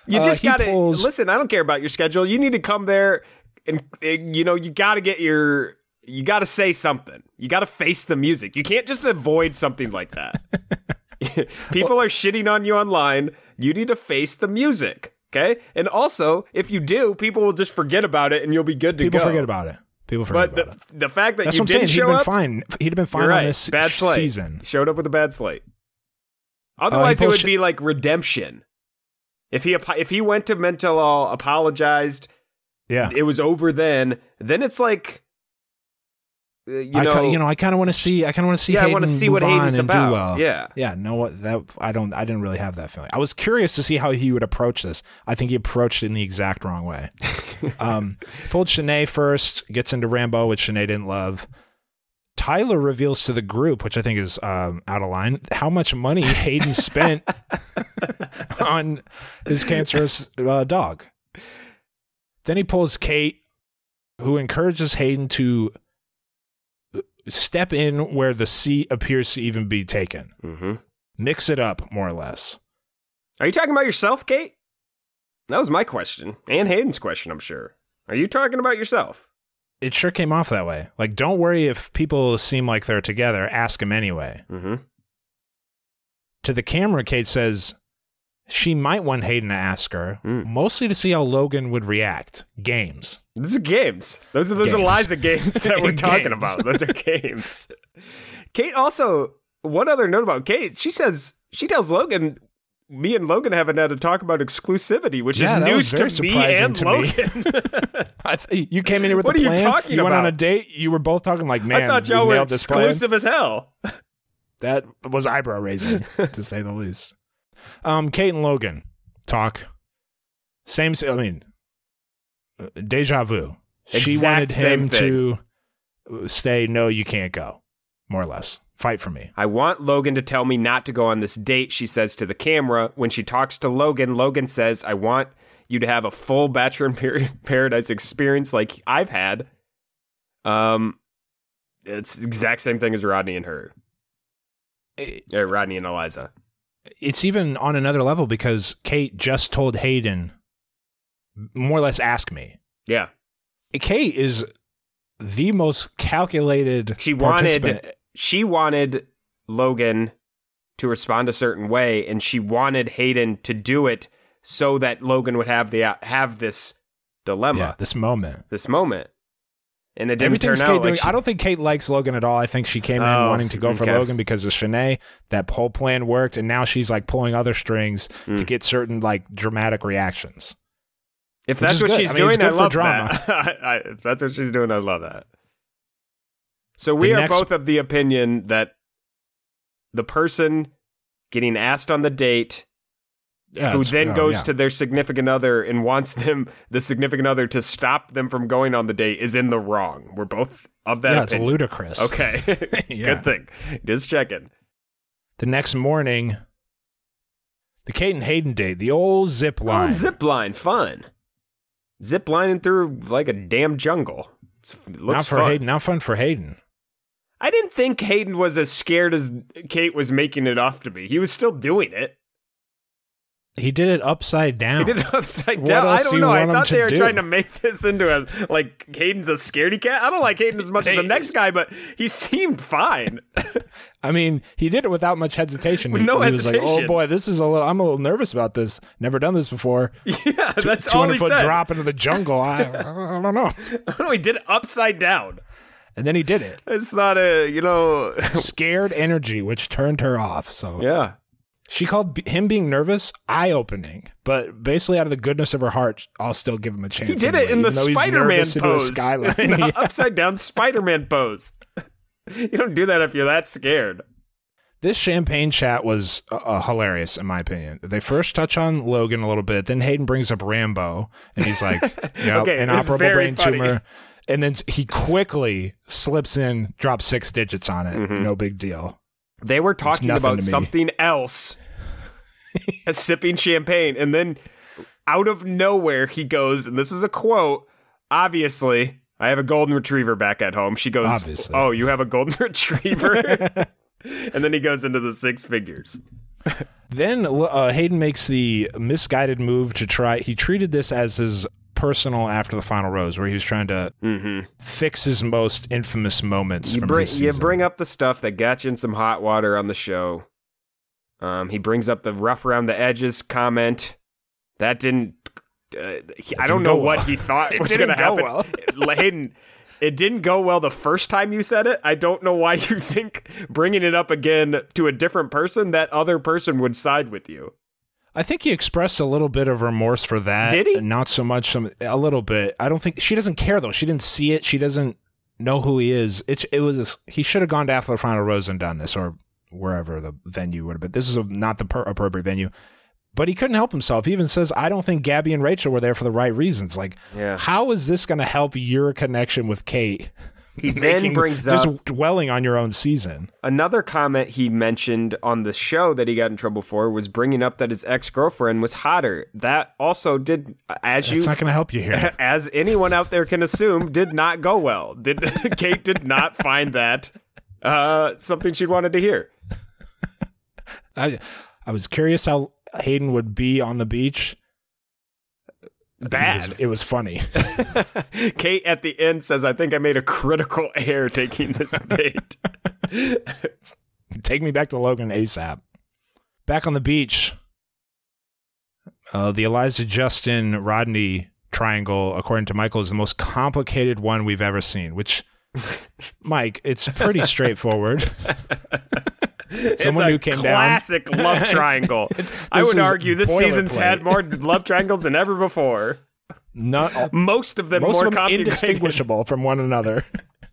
You Uh, just he gotta pulls- listen. I don't care about your schedule. You need to come there, and uh, you know you got to get your. You got to say something. You got to face the music. You can't just avoid something like that. People are shitting on you online. You need to face the music. Okay, and also if you do, people will just forget about it, and you'll be good to People go. forget about it. People forget But about it. the, the fact that That's you what I'm saying. didn't He'd show been up, fine. He'd have been fine you're on right. this bad slate. season. Showed up with a bad slate. Otherwise, it would sh- be like redemption. If he if he went to Men Tell All, apologized, Yeah. it was over. Then then it's like, uh, you I know, you know, I kind of want to see. I kind of want to see. Yeah, I Hayden wanna see what Hayden's about. Well. Yeah. yeah. No, what that I don't. I didn't really have that feeling. I was curious to see how he would approach this. I think he approached it in the exact wrong way. um, pulled Shanae first. Gets into Rambo, which Shanae didn't love. Tyler reveals to the group, which I think is um, out of line, how much money Hayden spent on his cancerous uh, dog. Then he pulls Kate, who encourages Hayden to step in where the seat appears to even be taken. Mhm. Mix it up, more or less. Are you talking about yourself, Kate? That was my question and Hayden's question. I'm sure. Are you talking about yourself? It sure came off that way. Like, don't worry if people seem like they're together. Ask him anyway. Mm-hmm. To the camera, Kate says she might want Hayden to ask her, Mm. mostly to see how Logan would react. Games. These are games. Those are those are Games. Liza games that we're talking about. Those are games. Kate also one other note about Kate. She says she tells Logan me and Logan haven't had to talk about exclusivity, which Yeah, is news to me and to me. Logan. I th- you came in here with What a are you plan. talking you went on a date. You were both talking like, man, I thought y'all were plan. exclusive as hell. That was eyebrow raising, to say the least. Um, Kate and Logan talk. Same. I mean, uh, deja vu. she wanted him to uh, stay. No, you can't go. More or less, fight for me. I want Logan to tell me not to go on this date, she says to the camera. When she talks to Logan, Logan says, I want you to have a full Bachelor in Paradise experience like I've had. Um, It's the exact same thing as Rodney and her. Uh, Rodney and Eliza. It's even on another level because Kate just told Hayden, more or less, ask me. Yeah. Kate is the most calculated. She wanted. She wanted Logan to respond a certain way and she wanted Hayden to do it so that Logan would have the have this dilemma, Yeah, this moment. this moment. And it didn't turn out doing. like she- I don't think Kate likes Logan at all. I think she came in Oh, wanting to go for okay. Logan because of Shanae. That whole plan worked, and now she's like pulling other strings to Mm. get certain like dramatic reactions. If that's what good. she's I mean, doing, I love drama. that. I, I, if that's what she's doing, I love that. So we The are next- both of the opinion that the person getting asked on the date Yeah, who then oh, goes yeah. to their significant other and wants them the significant other to stop them from going on the date is in the wrong. We're both of that yeah, it's ludicrous. Okay. Yeah. Good thing. Just checking. The next morning, the Kate and Hayden date, the old zip line. zip line, fun. Zip lining through like a damn jungle. It's, it looks for fun. Hayden. not fun for Hayden. I didn't think Hayden was as scared as Kate was making it off to be. He was still doing it. He did it upside down. He did it upside down. I do don't you know. I thought they were do? trying to make this into a like Hayden's a scaredy cat. I don't like Hayden as much as the next guy, but he seemed fine. I mean, he did it without much hesitation. With no he was like, "Oh boy, this is a little. I'm a little nervous about this. Never done this before. yeah, that's all 200 he foot said. drop into the jungle. I, I don't know." I don't know. He did it upside down. And then he did it. It's not a you know. Scared energy, which turned her off. So yeah. she called him being nervous eye opening, but basically out of the goodness of her heart, I'll still give him a chance. He did it in the even though he's Spider Man nervous to do a pose. Skyline. In the Yeah. upside down Spider Man pose. You don't do that if you're that scared. This champagne chat was uh, uh, hilarious, in my opinion. They first touch on Logan a little bit, then Hayden brings up Rambo, and he's like, "Yeah, Okay, inoperable brain funny. tumor." And then he quickly slips in, drops six digits on it. Mm-hmm. No big deal. They were talking about something else, as sipping champagne, and then out of nowhere he goes, and this is a quote. Obviously, I have a golden retriever back at home. She goes, Obviously. "Oh, you have a golden retriever," and then he goes into the six figures. Then uh, Hayden makes the misguided move to try. He treated this as his personal after the final rose, where he was trying to fix his most infamous moments. You bring you bring up the stuff that got you in some hot water on the show. Um, he brings up the rough around the edges comment. That didn't. Uh, he- I don't know what well. he thought It was going to go happen. well. Hayden, it didn't go well the first time you said it. I don't know why you think bringing it up again to a different person, that other person would side with you. I think he expressed a little bit of remorse for that. Did he? Not so much. Some a little bit. I don't think she doesn't care though. She didn't see it. She doesn't know who he is. It's it was. He should have gone to after the final rose and done this, or wherever the venue would have been. This is a, not the per- appropriate venue. But he couldn't help himself. He even says, "I don't think Gabby and Rachel were there for the right reasons." Like, Yeah. how is this going to help your connection with Kate? He then brings just up dwelling on your own season. Another comment he mentioned on the show that he got in trouble for was bringing up that his ex girlfriend was hotter. That also did, as you, It's not going to help you here. as anyone out there can assume, did not go well. Did Kate did not find that uh, something she wanted to hear. I I was curious how Hayden would be on the beach. Bad. It was, it was funny. Kate at the end says, "I think I made a critical error taking this date." Take me back to Logan ASAP. Back on the beach. Uh, the Eliza Justin Rodney triangle, according to Michael, is the most complicated one we've ever seen. Which, Mike, it's pretty straightforward. It's Someone a who came down. classic love triangle. I would argue this season's had more love triangles than ever before. Not Most of them most more of them indistinguishable from one another.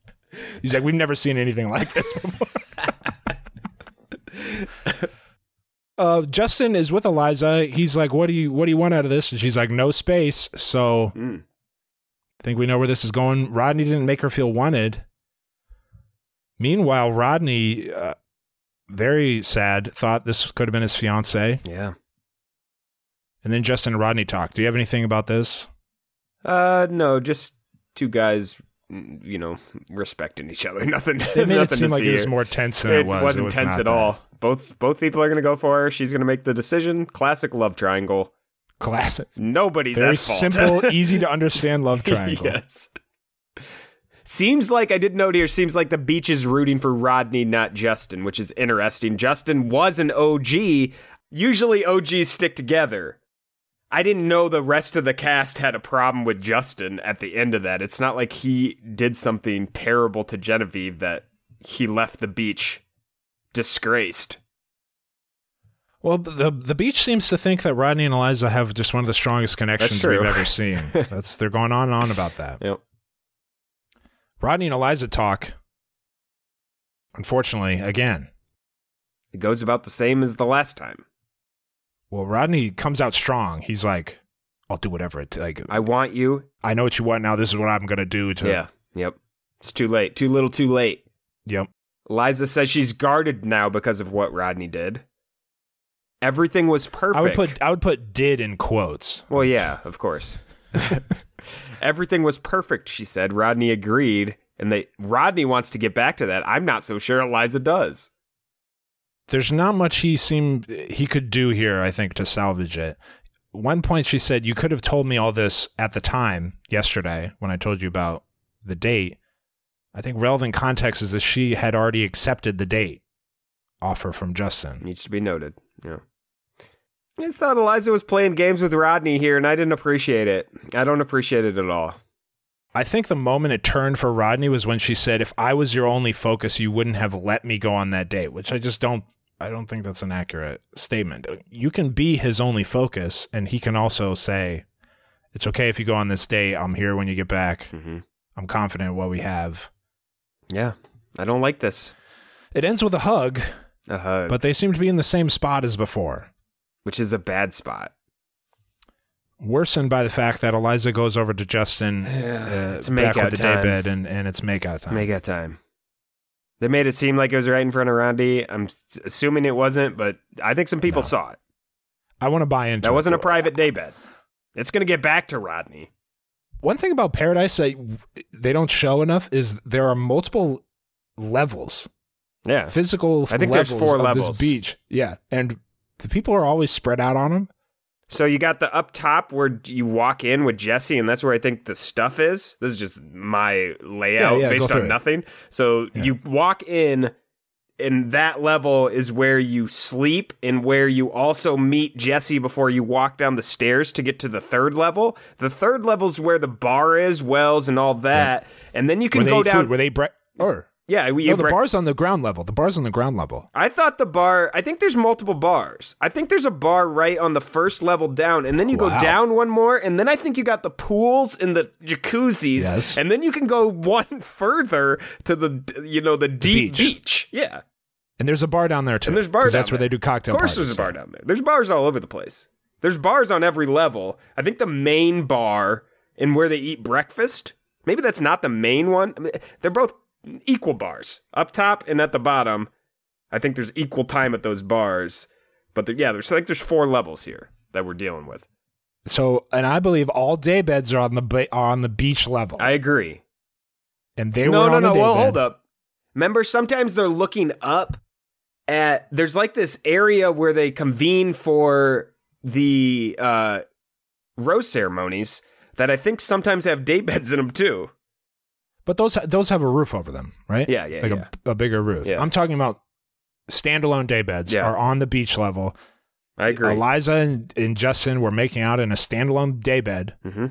He's like, we've never seen anything like this before. uh, Justin is with Eliza. He's like, "What do you What do you want out of this?" And she's like, "No space." So Mm. I think we know where this is going. Rodney didn't make her feel wanted. Meanwhile, Rodney, uh, very sad, thought this could have been his fiance. Yeah. And then Justin and Rodney talked. Do you have anything about this? Uh, no, just two guys, you know, respecting each other. Nothing. They made it seem like it was more tense than it, was. It was. wasn't It was tense at that. all. Both both people are going to go for her. She's going to make the decision. Classic love triangle. Classic. Nobody's Very simple, easy to understand love triangle. yes. Seems like I didn't note here. Seems like the beach is rooting for Rodney, not Justin, which is interesting. Justin was an OG. Usually OGs stick together. I didn't know the rest of the cast had a problem with Justin at the end of that. It's not like he did something terrible to Genevieve that he left the beach disgraced. Well, the the beach seems to think that Rodney and Eliza have just one of the strongest connections true. we've ever seen. That's they're going on and on about that. Yep. Rodney and Eliza talk. Unfortunately, again. It goes about the same as the last time. Well, Rodney comes out strong. He's like, "I'll do whatever it like. I want you. I know what you want now. This is what I'm gonna do to." Yeah. Yep. It's too late. Too little, too late. Yep. Eliza says she's guarded now because of what Rodney did. Everything was perfect. I would put I would put did in quotes. Well, yeah, of course. Everything was perfect, she said. Rodney agreed, and they Rodney wants to get back to that. I'm not so sure Eliza does. There's not much he seemed he could do here. I think to salvage it. One point she said, "You could have told me all this at the time yesterday when I told you about the date." I think relevant context is that she had already accepted the date offer from Justin. Needs to be noted. Yeah. I just thought Eliza was playing games with Rodney here, and I didn't appreciate it. I don't appreciate it at all. I think the moment it turned for Rodney was when she said, "If I was your only focus, you wouldn't have let me go on that date," which I just don't I don't think that's an accurate statement. You can be his only focus and he can also say, "It's okay if you go on this date. I'm here when you get back. Mm-hmm. I'm confident in what we have." Yeah, I don't like this. It ends with a hug, A hug, but they seem to be in the same spot as before. Which is a bad spot. Worsened by the fact that Eliza goes over to Justin Yeah, uh, it's back makeout with the time. daybed and, and it's makeout time. Make that time. They made it seem like it was right in front of Randy. I'm assuming it wasn't, but I think some people No. saw it. I want to buy into That it. wasn't a private daybed. It's going to get back to Rodney. One thing about Paradise that they don't show enough is there are multiple levels, Yeah. physical. I think there's four of levels. This beach, yeah, and the people are always spread out on them. So you got the up top where you walk in with Jesse, and that's where I think the stuff is. This is just my layout Yeah, yeah, based on it. nothing. So Yeah. you walk in, and that level is where you sleep, and where you also meet Jesse before you walk down the stairs to get to the third level. The third level is where the bar is, Wells, and all that. And then you can Where go down. food, where they bre- or yeah, we no, the bar's on the ground level. The bar's on the ground level. I thought the bar, I think there's multiple bars. I think there's a bar right on the first level down, and then you go down one more, and then I think you got the pools and the jacuzzis, Yes. and then you can go one further to the, you know, the deep beach. beach. Yeah. And there's a bar down there too. And there's bars That's down where they do cocktail. Of course, parties, there's a bar down there. There's bars all over the place. There's bars on every level. I think the main bar and where they eat breakfast, maybe that's not the main one. I mean, they're both equal bars up top and at the bottom. I think there's equal time at those bars. But there, yeah, there's like there's four levels here that we're dealing with. So, and I believe all day beds are on the ba- are on the beach level. I agree. and they no, were no, on no. Well, bed. hold up. Remember, sometimes they're looking up at. There's like this area where they convene for the uh, rose ceremonies that I think sometimes have day beds in them too. But those those have a roof over them, right? Yeah, yeah, like yeah. A, a bigger roof. Yeah. I'm talking about standalone day beds Yeah. are on the beach level. I agree. Eliza and, and Justin were making out in a standalone day bed. hmm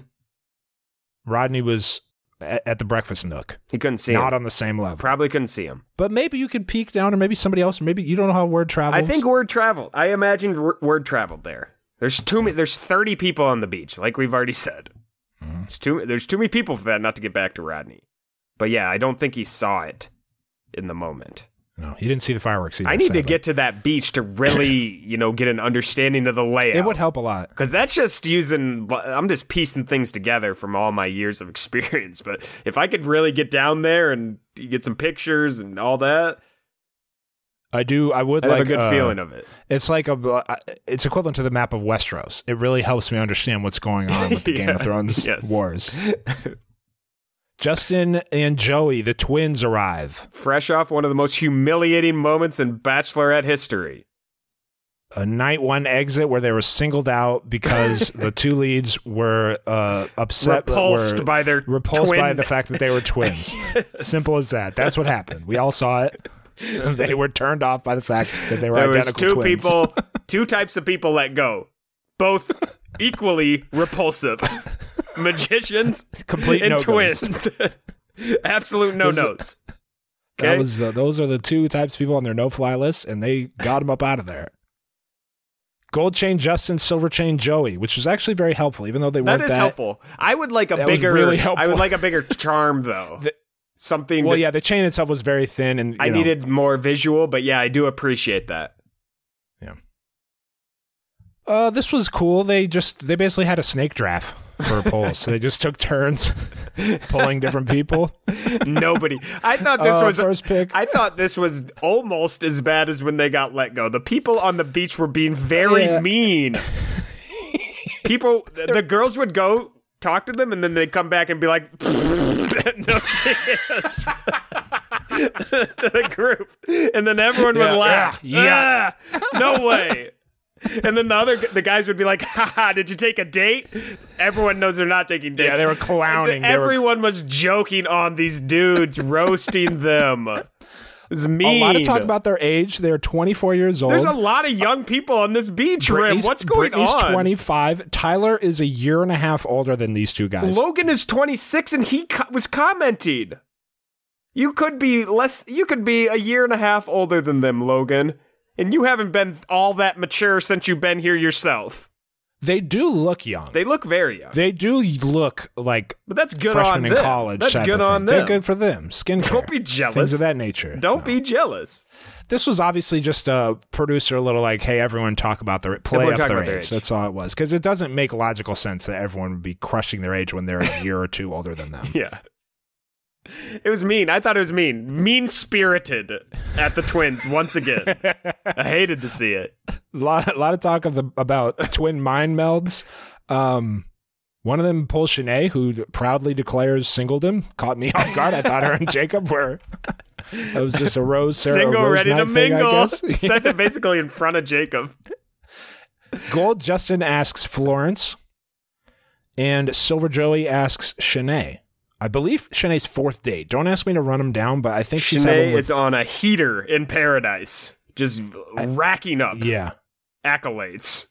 Rodney was at, at the breakfast nook. He couldn't see Not him. on the same level. Probably couldn't see him. but maybe you could peek down, or maybe somebody else, or maybe you don't know how word travels. I think word traveled. I imagined w- word traveled there. There's too many. There's 30 people on the beach, like we've already said. Mm-hmm. It's too. There's too many people for that not to get back to Rodney. But yeah, I don't think he saw it in the moment. no, he didn't see the fireworks. Either, I need to get to that beach to really, you know, get an understanding of the layout. It would help a lot. Because that's just using, I'm just piecing things together from all my years of experience. But if I could really get down there and get some pictures and all that, I do. I would I'd like have a good uh, feeling of it. It's like a. uh, It's equivalent to the map of Westeros. It really helps me understand what's going on with the Game of Thrones yes. wars. Justin and Joey, the twins, arrive. Fresh off one of the most humiliating moments in Bachelorette history. A night one exit where they were singled out because the two leads were uh, upset, Repulsed were by their repulsed by the fact that they were twins. Simple as that. That's what happened. We all saw it. they were turned off by the fact that they were There was identical two twins. people, two types of people let go, both equally repulsive. Magicians Complete and twins. Absolute no nos. That was uh, those are the two types of people on their no-fly list, and they got them up out of there. Gold chain Justin, silver chain Joey, which was actually very helpful, even though they weren't is helpful. I would like a bigger. really I would like a bigger charm though. The- Something. Well, that- yeah, the chain itself was very thin, and I know, needed more visual, but yeah, I do appreciate that. Yeah. Uh, this was cool. They just they basically had a snake draft for a poll, so they just took turns pulling different people. Nobody. I thought this Uh, was first pick. I thought this was almost as bad as when they got let go. The people on the beach were being very Yeah. mean. People, the the girls would go talk to them, and then they'd come back and be like, "No chance." to the group, and then everyone Yeah, would laugh. yeah, Ah, no way. And then the other the guys would be like, "Haha, did you take a date?" Everyone knows they're not taking dates. Yeah, they were clowning. They were- Everyone was joking on these dudes, roasting them. It was mean. A lot of talk about their age. They're 24 years old. There's a lot of young people on this beach, Rim. What's going Brittany's on? 25. Tyler is a year and a half older than these two guys. Logan is 26 and he co- was commenting. You could be less you could be a year and a half older than them, Logan. And you haven't been all that mature since you've been here yourself. They do look young. They look very young. They do look like but that's good freshmen on in them. college. That's good on them. They're good for them. Skincare. Don't be jealous. Things of that nature. Don't No. be jealous. This was obviously just a producer, a little like, hey, everyone talk about their play Everyone up their about their age. age. That's all it was. Because it doesn't make logical sense that everyone would be crushing their age when they're a year or two older than them. Yeah. It was mean. I thought it was mean. Mean spirited at the twins once again. I hated to see it. A lot, a lot of talk of the about twin mind melds. Um, one of them, Paul Chenet, who proudly declares singledom, caught me off guard. I thought her and Jacob were. That was just a rose, Sarah Single, rose ready to thing, mingle. Says it basically in front of Jacob. Gold Justin asks Florence, and Silver Joey asks Shanae. I believe Shanae's fourth date. Don't ask me to run them down, but I think she's having Shanae is on a heater in paradise, just racking up yeah. accolades.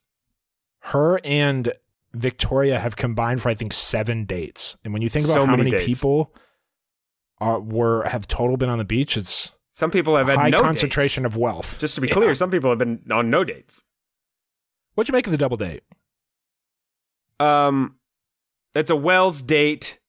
Her and Victoria have combined for I think seven dates, and when you think about So how many many, people are were have total been on the beach, it's Some people have had high no concentration dates. of wealth. Just to be Yeah. clear, some people have been on no dates. What'd you make of the double date? Um, it's a Wells date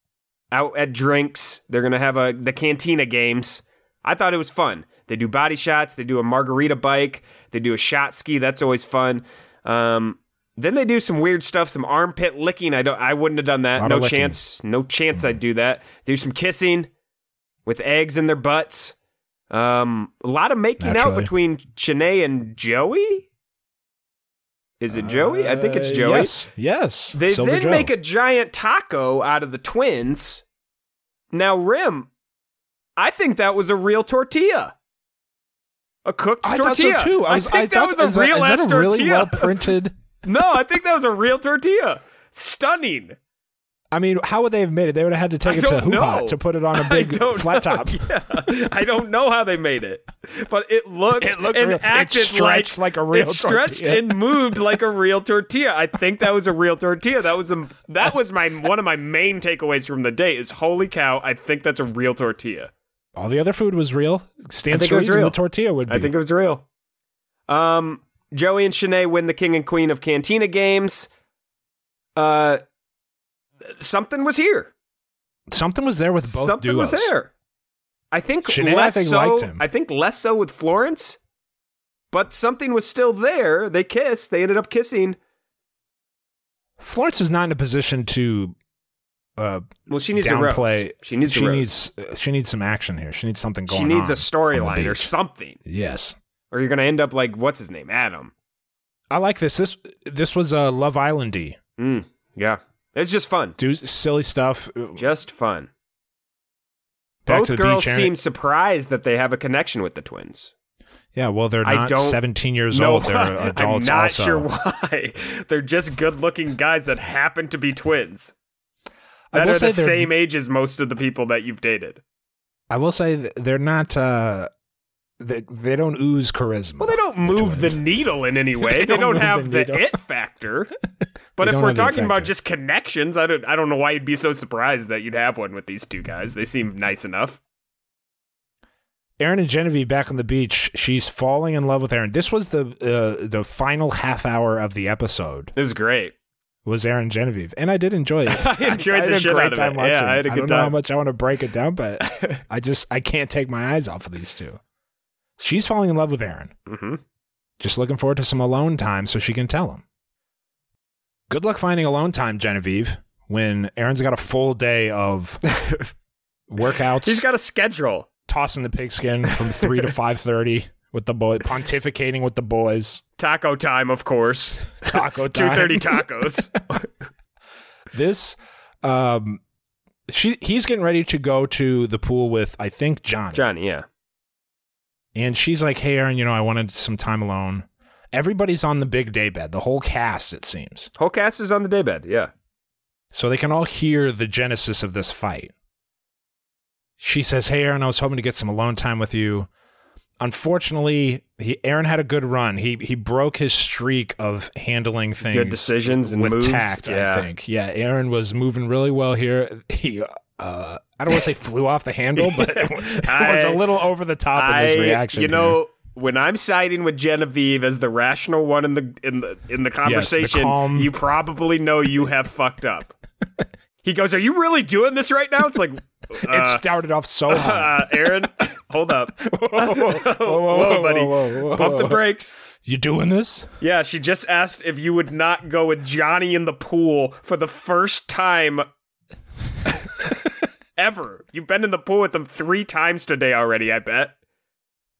out at drinks. They're gonna have a the Cantina games. I thought it was fun. They do body shots. They do a margarita bike. They do a shot ski. That's always fun. Um, then they do some weird stuff, some armpit licking. I don't. I wouldn't have done that. No chance. No chance. I'd do that. Do some kissing with eggs in their butts. Um, a lot of making out between Shanae and Joey. Is it Joey? I think it's Uh, Joey. Yes, yes. They Silver then Joe. make a giant taco out of the twins. Now, Rim, I think that was a real tortilla. A cooked I thought tortilla. so too. I, was, think I that thought, was a real is that ass a tortilla. really well printed. no, I think that was a real tortilla. Stunning. I mean, how would they have made it? They would have had to take I it to don't Hoo Ha know. to put it on a big flat top. Yeah. I don't know how they made it, but it looked, It looked and real- acted stretched like a real it stretched tortilla. and moved like a real tortilla. I think that was a real tortilla. That was the that was my one of my main takeaways from the day. Is holy cow! I think that's a real tortilla. All the other food was real. Stan I think it was real. the tortilla would be. I think it was real. Um, Joey and Shanae win the King and Queen of Cantina games. Uh, something was here. something was there with both something duos. was there. I think Shanae, I less think, so. liked him. I think less so with Florence, but something was still there. They kissed. They ended up kissing. Florence is not in a position to uh, Well, she needs a downplay. rose. She needs. she a needs uh, she needs some action here. She needs something going She needs a storyline or something, Yes, or you're gonna end up like what's his name, Adam. I like this. This this was a Love Islandy. Mm, yeah, it's just fun. Do silly stuff. Just fun. Back Both girls beach, seem surprised that they have a connection with the twins. Yeah, well, they're not don't 17 years old. They're adults I'm not also. sure why. They're just good-looking guys that happen to be twins. I That will are the same age as most of the people that you've dated. I will say they're not. Uh, they, they don't ooze charisma. Well, they don't move the twins. needle in any way. They they, don't don't, have the the, it factor. But if we're the talking about just connections, I don't I don't know why you'd be so surprised that you'd have one with these two guys. They seem nice enough. Aaron and Genevieve back on the beach. She's falling in love with Aaron. This was the uh, the final half hour of the episode. It was great. Was Aaron Genevieve, and I did enjoy it. I enjoyed had the a shit great out of time it. watching. Yeah, I had a I good I don't know how much I want to break it down, but I just I can't take my eyes off of these two. She's falling in love with Aaron. hmm Just looking forward to some alone time so she can tell him. Good luck finding alone time, Genevieve, when Aaron's got a full day of workouts, He's got a schedule. tossing the pigskin from 3 to 5.30 with the boys, pontificating with the boys, Taco time, of course. taco Two time. thirty tacos. This, um, she, he's getting ready to go to the pool with, I think, Johnny. Johnny, yeah. And she's like, hey, Aaron, you know, I wanted some time alone. Everybody's on the big day bed, the whole cast, it seems. Whole cast is on the daybed. Yeah. so they can all hear the genesis of this fight. She says, "Hey, Aaron, I was hoping to get some alone time with you. Unfortunately, he, Aaron had a good run. He he broke his streak of handling things, Good decisions and with moves. tact. Yeah. I think, yeah, Aaron was moving really well here. He, uh, I don't want to say flew off the handle, but it was I- a little over the top in his reaction. You here. know, when I'm siding with Genevieve as the rational one in the in the in the conversation, calm- you probably know you have fucked up. He goes, "Are you really doing this right now?" It's like, it uh, started off so hot. uh, Aaron, hold up, whoa, whoa, buddy, whoa, whoa, pump the brakes. You doing this? Yeah, she just asked if you would not go with Johnny in the pool for the first time ever. You've been in the pool with them three times today already. I bet.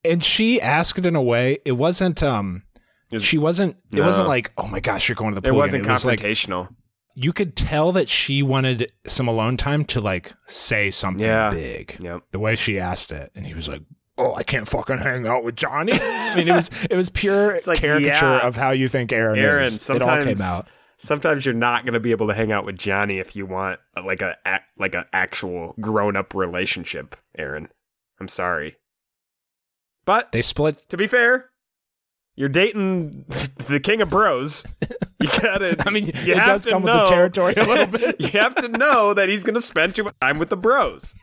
and she asked it in a way it wasn't um It she wasn't it No. wasn't like oh my gosh you're going to the It pool wasn't again. it was like confrontational. you could tell that she wanted some alone time to like say something Yeah. big Yep. the way she asked it and he was like oh i can't fucking hang out with johnny i mean it was it was pure It's like, caricature yeah. of how you think aaron, Aaron, is it all came out sometimes you're not going to be able to hang out with Johnny if you want uh, like a like a actual grown up relationship. Aaron, I'm sorry, but they split to be fair, you're dating the king of bros. You gotta. I mean, you it have does to come with the know- territory a little bit. you have to know that he's going to spend too much time with the bros.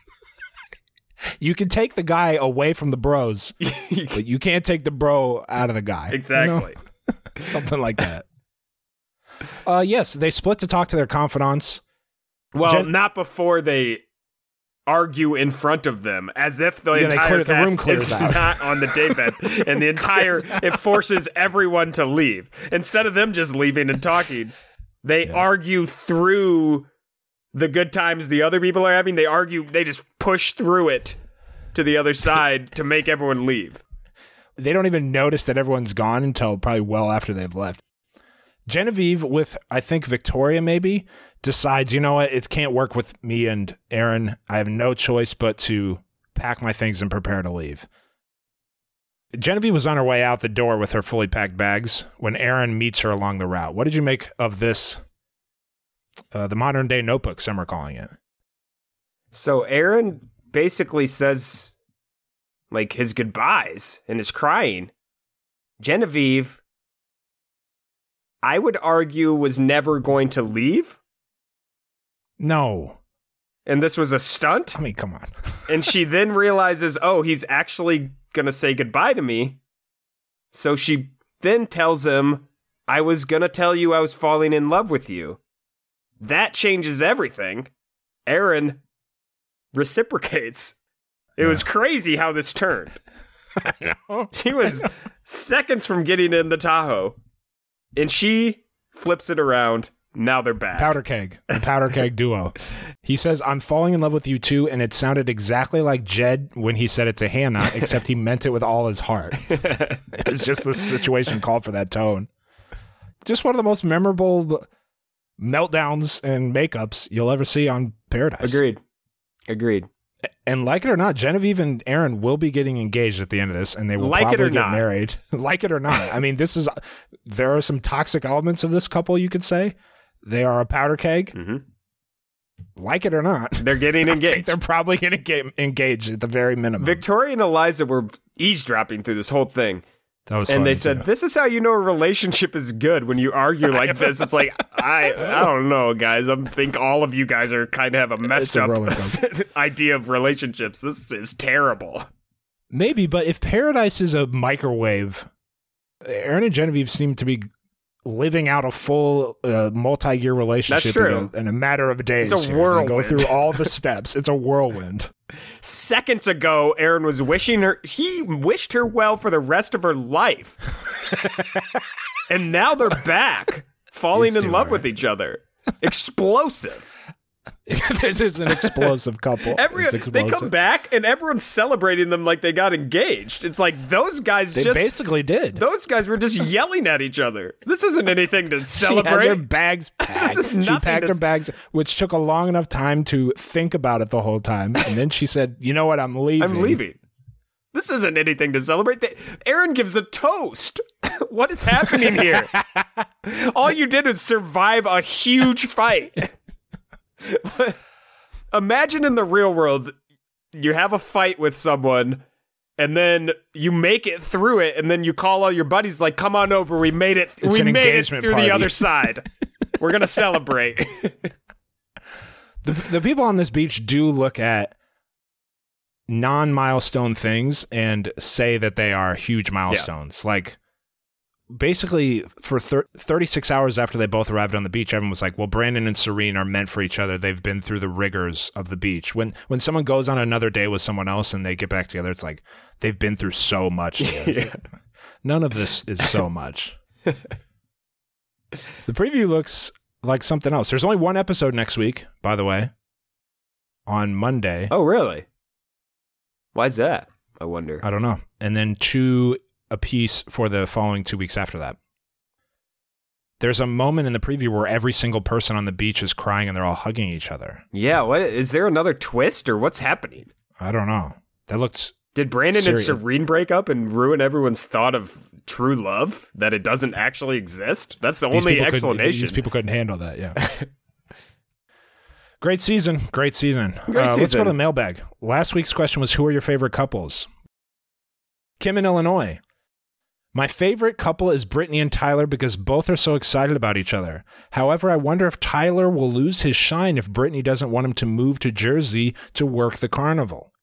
you can take the guy away from the bros but you can't take the bro out of the guy you know? exactly. something like that uh yes they split to talk to their confidants Well, Jen- not before they argue in front of them, as if the Yeah, entire clear- the room is out. not on the daybed, and the entire it forces everyone to leave instead of them just leaving and talking. They argue through the good times the other people are having. They argue. They just push through it to the other side to make everyone leave. they don't even notice that everyone's gone until probably well after they've left. Genevieve with I think Victoria maybe decides, you know what, it can't work with me and Aaron. I have no choice but to pack my things and prepare to leave. Genevieve was on her way out the door with her fully packed bags when Aaron meets her along the route. What did you make of this Uh, the modern day notebook, some are calling it. So Aaron basically says like his goodbyes and is crying. Genevieve, I would argue, was never going to leave. No. And this was a stunt. I mean, come on. and she then realizes, oh, he's actually going to say goodbye to me. So she then tells him, I was going to tell you I was falling in love with you. That changes everything. Aaron reciprocates. It was crazy how this turned. She was seconds from getting in the Tahoe, and she flips it around. Now they're back. Powder keg, the powder keg duo. He says, I'm falling in love with you too. And it sounded exactly like Jed when he said it to Hannah, except he meant it with all his heart. it's just the situation called for that tone. Just one of the most memorable meltdowns and makeups you'll ever see on Paradise. Agreed. Agreed. And like it or not, Genevieve and Aaron will be getting engaged at the end of this, and they will Like it probably or get not. married. like it or not, I mean, this is there are some toxic elements of this couple. You could say they are a powder keg. Mhm. Like it or not, They're getting engaged. they're probably going to get engaged at the very minimum. Victoria and Eliza were eavesdropping through this whole thing. That was and they said, too. "This is how you know a relationship is good when you argue like this." It's like I, I don't know, guys. I think all of you guys are kind of have a messed a up idea of relationships. This is terrible. maybe, but if Paradise is a microwave, Aaron and Genevieve seem to be living out a full uh, multi-year relationship true. In, a, in a matter of days. It's a here. They Go whirlwind. through all the steps. It's a whirlwind. Seconds ago, Aaron was wishing her. He wished her well for the rest of her life, and now they're back, falling These in love are- with each other. Explosive. this is an explosive couple. Every It's they come back and everyone's celebrating them like they got engaged. It's like those guys They just basically did. those guys were just yelling at each other. This isn't anything to celebrate. She has her bags packed. is nothing. she packed her bags, which took a long enough time to think about it the whole time. And then she said, "You know what? I'm leaving. I'm leaving. This isn't anything to celebrate. They- Aaron gives a toast. what is happening here? All you did is survive a huge fight. Imagine in the real world, you have a fight with someone. And then you make it through it, and then you call all your buddies, like, "Come on over, we made it. It's we made it through party." the other side. We're gonna celebrate." The, the people on this beach do look at non-milestone things and say that they are huge milestones. Like basically for thir- 36 hours after they both arrived on the beach everyone was like well brandon and serene are meant for each other they've been through the rigors of the beach when when someone goes on another day with someone else and they get back together it's like they've been through so much together. none of this is so much the preview looks like something else there's only one episode next week by the way on monday oh, really? Why's that? I wonder. I don't know. And then two a piece for the following two weeks after that. There's a moment in the preview where every single person on the beach is crying and they're all hugging each other. Yeah, what is there another twist or what's happening? I don't know. That looked Did Brandon Serious. and Serene break up and ruin everyone's thought of true love? That it doesn't actually exist? That's the these only explanation. These people couldn't handle that. Yeah. Great season. Great season. Great Uh, Let's go to the mailbag. Last week's question was Who are your favorite couples? Kim in Illinois. My favorite couple is Brittany and Tyler because both are so excited about each other. However, I wonder if Tyler will lose his shine if Brittany doesn't want him to move to Jersey to work the carnival.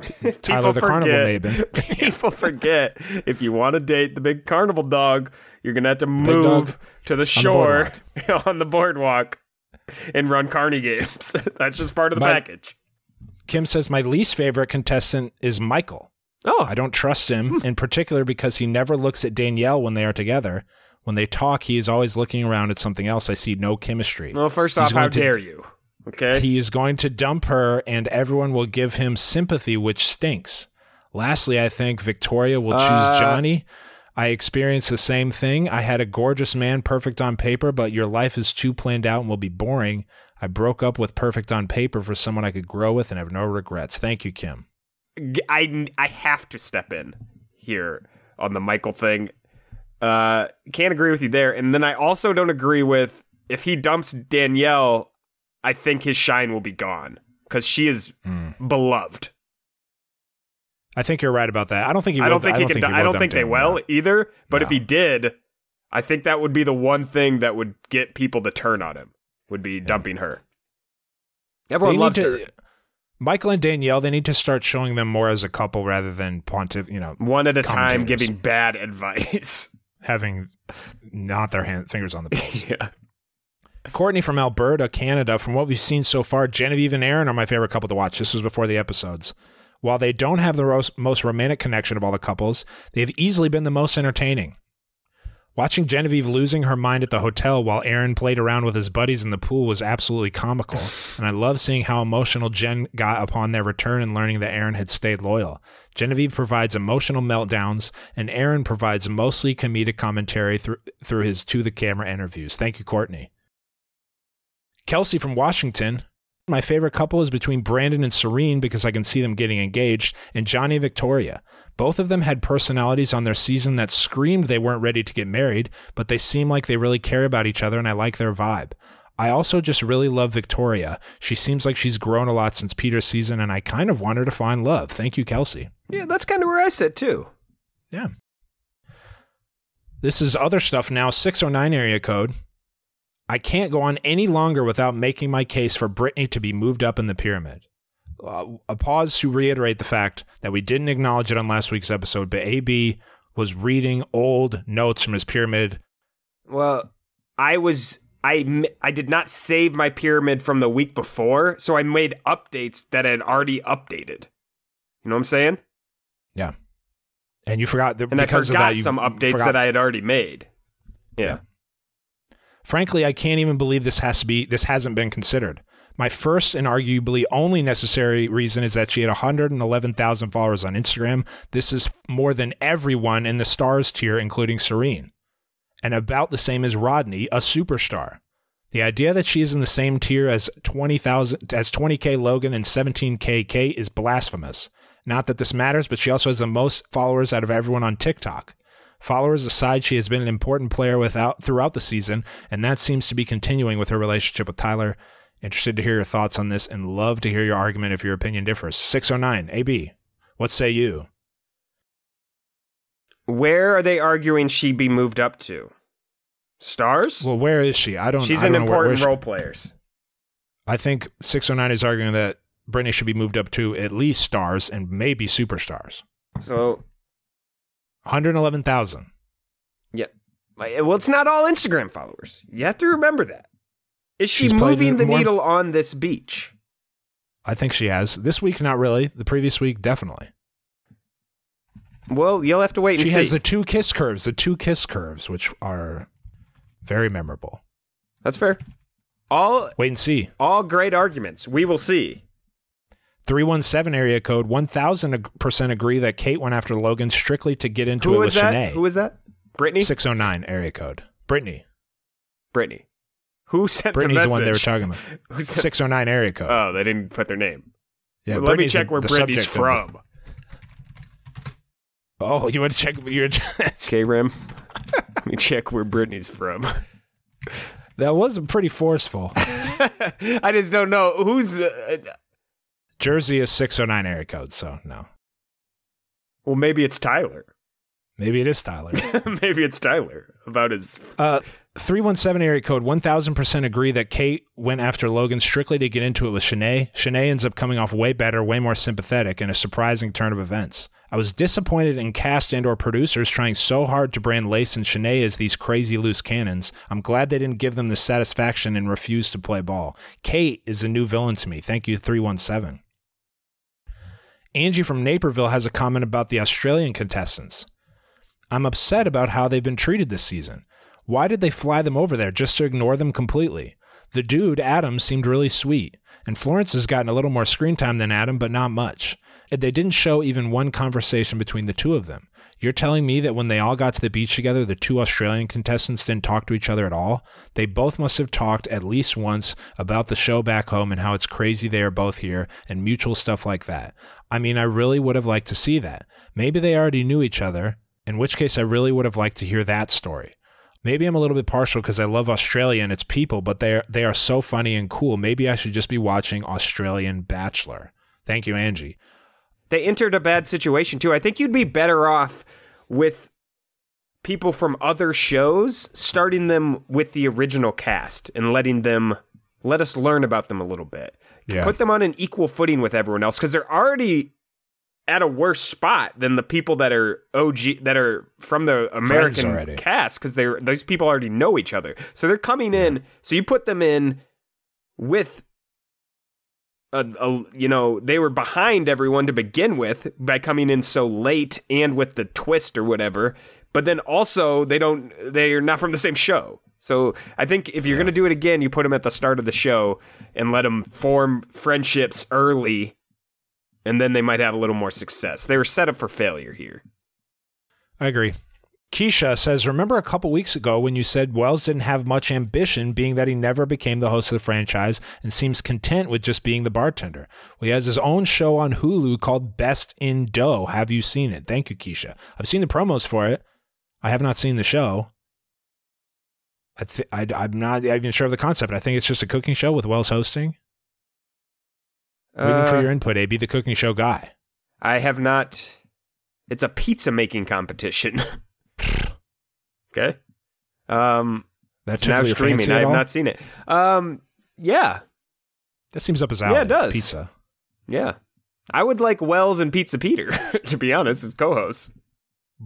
Tyler, the carnival maven. People forget if you want to date the big carnival dog, you're gonna have to move to the the shore on the boardwalk and run carny games. That's just part of the My- package. Kim says, My least favorite contestant is Michael. Oh, I don't trust him, in particular because he never looks at Danielle when they are together. When they talk, he is always looking around at something else. I see no chemistry. well, first He's off, how to- dare you? Okay, He is going to dump her, and everyone will give him sympathy, which stinks. Lastly, I think Victoria will choose Uh, Johnny. I experienced the same thing. I had a gorgeous man, perfect on paper, but your life is too planned out and will be boring. I broke up with perfect on paper for someone I could grow with and have no regrets. Thank you, Kim. G- I I have to step in here on the Michael thing. Uh, can't agree with you there, and then I also don't agree with if he dumps Danielle, I think his shine will be gone because she is beloved. I think you're right about that. I don't think he. I don't think he can. think I don't think they Danielle. will either. But if he did, I think that would be the one thing that would get people to turn on him. Would be dumping her. Everyone need loves to- her. Michael and Danielle, they need to start showing them more as a couple rather than pontif. You know, One at a time, giving bad advice. having not their hand, fingers on the pulse. yeah. Courtney from Alberta, Canada. From what we've seen so far, Genevieve and Aaron are my favorite couple to watch. This was before the episodes. While they don't have the most romantic connection of all the couples, they have easily been the most entertaining. Watching Genevieve losing her mind at the hotel while Aaron played around with his buddies in the pool was absolutely comical, and I love seeing how emotional Jen got upon their return and learning that Aaron had stayed loyal. Genevieve provides emotional meltdowns, and Aaron provides mostly comedic commentary through through his to the camera interviews. Thank you, Courtney. Kelsey from Washington. My favorite couple is between Brandon and Serene because I can see them getting engaged, and Johnny Victoria. Both of them had personalities on their season that screamed they weren't ready to get married, but they seem like they really care about each other, and I like their vibe. I also just really love Victoria. She seems like she's grown a lot since Peter's season, and I kind of want her to find love. Thank you, Kelsey. Yeah, that's kind of where I sit too. Yeah. This is other stuff now, 609 area code. I can't go on any longer without making my case for Brittany to be moved up in the pyramid. Uh, a pause to reiterate the fact that we didn't acknowledge it on last week's episode, but AB was reading old notes from his pyramid. Well, I was I I did not save my pyramid from the week before, so I made updates that I had already updated. You know what I'm saying? Yeah. And you forgot that And I because forgot of that, you some updates forgot- that I had already made. Yeah. Frankly, I can't even believe this has to be this hasn't been considered. My first and arguably only necessary reason is that she had 111,000 followers on Instagram. This is more than everyone in the stars tier, including Serene, and about the same as Rodney, a superstar. The idea that she is in the same tier as 20,000 as 20k Logan and 17k Kate is blasphemous. Not that this matters, but she also has the most followers out of everyone on TikTok. Followers aside, she has been an important player without throughout the season, and that seems to be continuing with her relationship with Tyler. Interested to hear your thoughts on this and love to hear your argument if your opinion differs. 609 AB. What say you? Where are they arguing she be moved up to? Stars? Well, where is she? I don't know. She's I an don't know where- where important she- role players. I think 609 is arguing that Brittany should be moved up to at least stars and maybe superstars. So 111,000. yeah. Well, it's not all Instagram followers. You have to remember that. Is she She's moving the more- needle on this beach? I think she has. This week, not really. The previous week, definitely. Well, you'll have to wait and She has the two kiss curves, the two kiss curves, which are very memorable. That's fair. All Wait and see. all great arguments. We will see. 317 area code 1000% agree that Kate went after Logan strictly to get into Who it was with that? Shanae. Who was that? Brittany? 609 area code. Brittany. Brittany. Who sent Brittany's the the, one they were talking about. Who sent- 609 area code. Oh, they didn't put their name. yeah, Well, let me check the- where Brittany's from. the- Oh, you want to check your K Rim. let me check where Brittany's from. That was pretty forceful. I just don't know who's. The, Jersey is 609 area code, so no. well, maybe it's Tyler. Maybe it is Tyler. maybe it's Tyler about his. Uh, 317 area code 1000% agree that Kate went after Logan strictly to get into it with Shanae. Shanae ends up coming off way better, way more sympathetic, in a surprising turn of events. I was disappointed in cast and or producers trying so hard to brand Lace and Shanae as these crazy loose cannons. I'm glad they didn't give them the satisfaction and refuse to play ball. Kate is a new villain to me. Thank you, 317. Angie from Naperville has a comment about the Australian contestants. I'm upset about how they've been treated this season. Why did they fly them over there just to ignore them completely? The dude, Adam, seemed really sweet, and Florence has gotten a little more screen time than Adam, but not much. They didn't show even one conversation between the two of them. You're telling me that when they all got to the beach together, the two Australian contestants didn't talk to each other at all? They both must have talked at least once about the show back home and how it's crazy they are both here and mutual stuff like that. I mean, I really would have liked to see that. Maybe they already knew each other, in which case I really would have liked to hear that story. Maybe I'm a little bit partial because I love Australia and its people, but they are, they are so funny and cool. Maybe I should just be watching Australian Bachelor. Thank you, Angie. They entered a bad situation too. I think you'd be better off with people from other shows starting them with the original cast and letting them let us learn about them a little bit. Yeah. Put them on an equal footing with everyone else because they're already at a worse spot than the people that are OG that are from the American cast because they're those people already know each other. So they're coming in. So you put them in with a, a you know they were behind everyone to begin with by coming in so late and with the twist or whatever. But then also they don't they're not from the same show. So I think if you're gonna do it again, you put them at the start of the show and let them form friendships early and then they might have a little more success. They were set up for failure here. I agree. Keisha says, Remember a couple weeks ago when you said Wells didn't have much ambition, being that he never became the host of the franchise and seems content with just being the bartender? Well, he has his own show on Hulu called Best in Dough. Have you seen it? Thank you, Keisha. I've seen the promos for it. I have not seen the show. I th- I, I'm not even sure of the concept. I think it's just a cooking show with Wells hosting. Waiting for Uh, your input, AB, the cooking show guy. I have not. It's a pizza making competition. okay. Um, That's now streaming. I have all? not seen it. Um, yeah, That seems up his alley. Yeah, it does. Pizza. yeah. I would like Wells and Pizza Peter to be honest as co-hosts.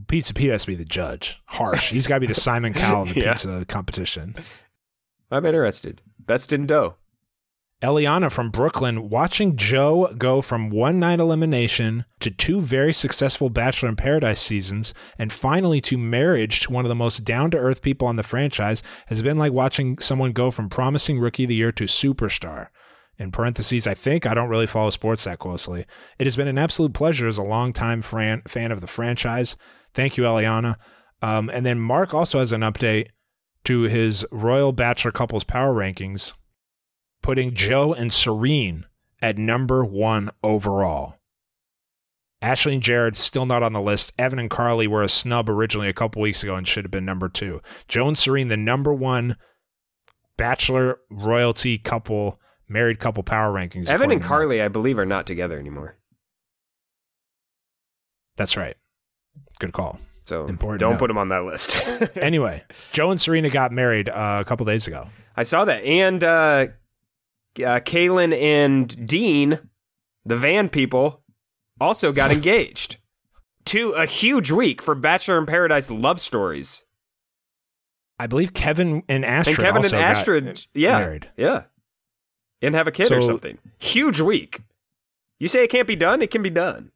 Pizza Pete has to be the judge. Harsh. He's got to be the Simon Cowell of the Yeah. pizza competition. I'm interested. Best in dough. Eliana from Brooklyn watching Joe go from one night elimination to two very successful Bachelor in Paradise seasons and finally to marriage to one of the most down to earth people on the franchise has been like watching someone go from promising rookie of the year to superstar. In parentheses, I think I don't really follow sports that closely. It has been an absolute pleasure as a longtime fran- fan of the franchise. Thank you, Eliana. Um, and then Mark also has an update to his Royal Bachelor Couples Power Rankings putting Joe and Serene at number one overall. Ashley and Jared still not on the list. Evan and Carly were a snub originally a couple weeks ago and should have been number two. Joe and Serene, the number one bachelor royalty couple, married couple power rankings. Evan and Carly, I believe, are not together anymore. That's right. Good call. So Important don't put them on that list. Anyway, Joe and Serena got married uh, a couple days ago. I saw that. And uh, uh, Caelynn and Dean, the van people, also got engaged. To a huge week for Bachelor in Paradise love stories. I believe Kevin and Astrid and Kevin and Astrid, yeah, married. yeah, and have a kid or something. Huge week. You say it can't be done? It can be done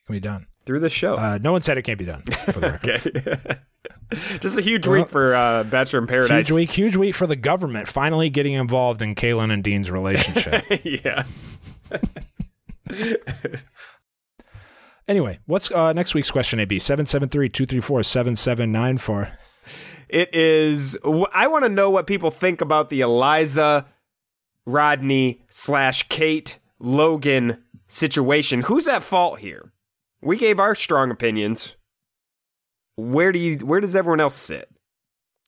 It Can be done. through this show. Uh, no one said it can't be done. For the okay. Just a huge Well, week for uh, Bachelor in Paradise. Huge week, huge week for the government finally getting involved in Caelynn and Dean's relationship. yeah. anyway, what's uh, next week's question, AB? 773-234-7794. It is. I want to know what people think about the Eliza, Rodney slash Kate Logan situation. Who's at fault here? We gave our strong opinions. Where do you? Where does everyone else sit?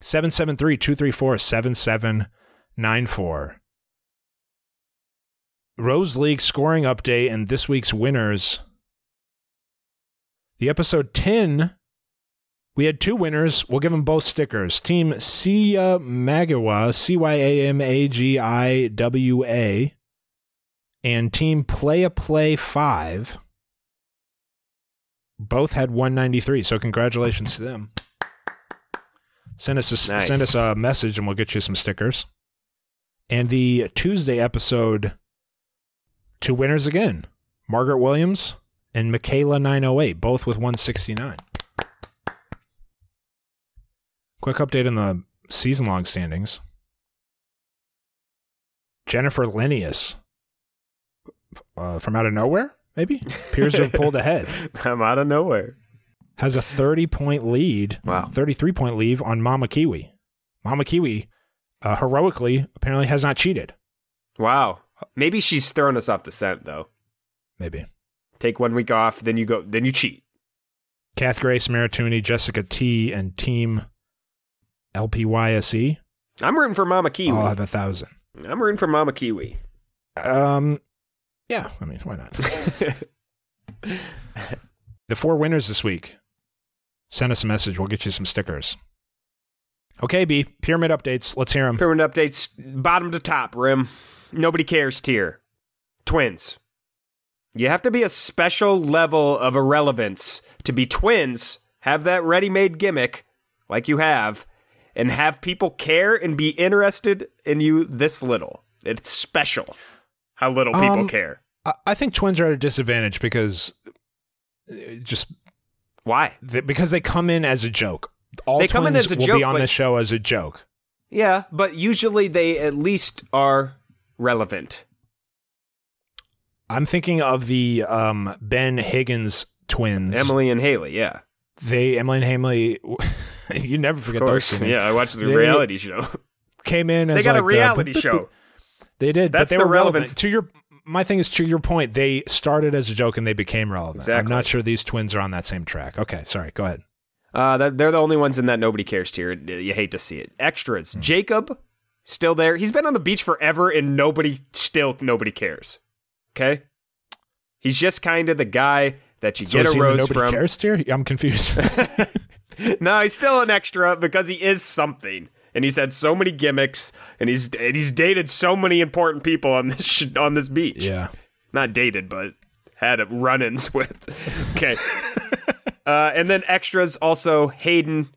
773-234-7794. Rose League scoring update and this week's winners. The episode 10, we had two winners. We'll give them both stickers. Team Cia Magawa, C Y A M A G I W A, and Team Play a Play 5 both had 193. So congratulations to them. Send us a Nice. send us a message and we'll get you some stickers. And the Tuesday episode, two winners again: Margaret Williams and Michaela 908, both with 169. Quick update on the season long standings. Jennifer Linnaeus, uh, from out of nowhere, maybe appears to have pulled ahead. I'm out of nowhere. Has a 30 point lead, Wow. 33 point lead on Mama Kiwi. Mama Kiwi, uh, heroically, apparently has not cheated. Wow. Maybe she's throwing us off the scent though. Maybe. Take one week off, then you go, then you cheat. Kath Grace, Marituni, Jessica T, and Team LPYSE. I'm rooting for Mama Kiwi. I'll have a thousand. I'm rooting for Mama Kiwi. Um, yeah. I mean, why not? the four winners this week. Send us a message. We'll get you some stickers. Okay, B. Pyramid updates. Let's hear them. Pyramid updates, bottom to top, Rim. Nobody cares tier. Twins. You have to be a special level of irrelevance to be twins, have that ready made gimmick like you have, and have people care and be interested in you this little. It's special how little people Um, care. I, I think twins are at a disadvantage because uh, just Why? th- because they come in as a joke. All They come in twins as a will joke, be on this show as a joke. Yeah, but usually they at least are relevant. I'm thinking of the um, Ben Higgins twins. Emily and Haley, yeah. They Emily and Hamley. you never forget those. Yeah, I watched the They- reality show. Came in as They got a like the- reality show. They did. That's but they the were relevance. relevant. To your my thing is to your point. They started as a joke and they became relevant. Exactly. I'm not sure these twins are on that same track. Okay, sorry. Go ahead. Uh, that, they're the only ones in that nobody cares tier. You hate to see it. Extras. Hmm. Jacob, still there. He's been on the beach forever and nobody, still nobody cares. Okay? He's just kind of the guy that you So get a he in the rose nobody from. cares tier? I'm confused. no, he's still an extra because he is something. And he's had so many gimmicks and he's and he's dated so many important people on this sh- on this beach. yeah. not dated, but had run-ins with. Okay. uh, and then extras also Hayden.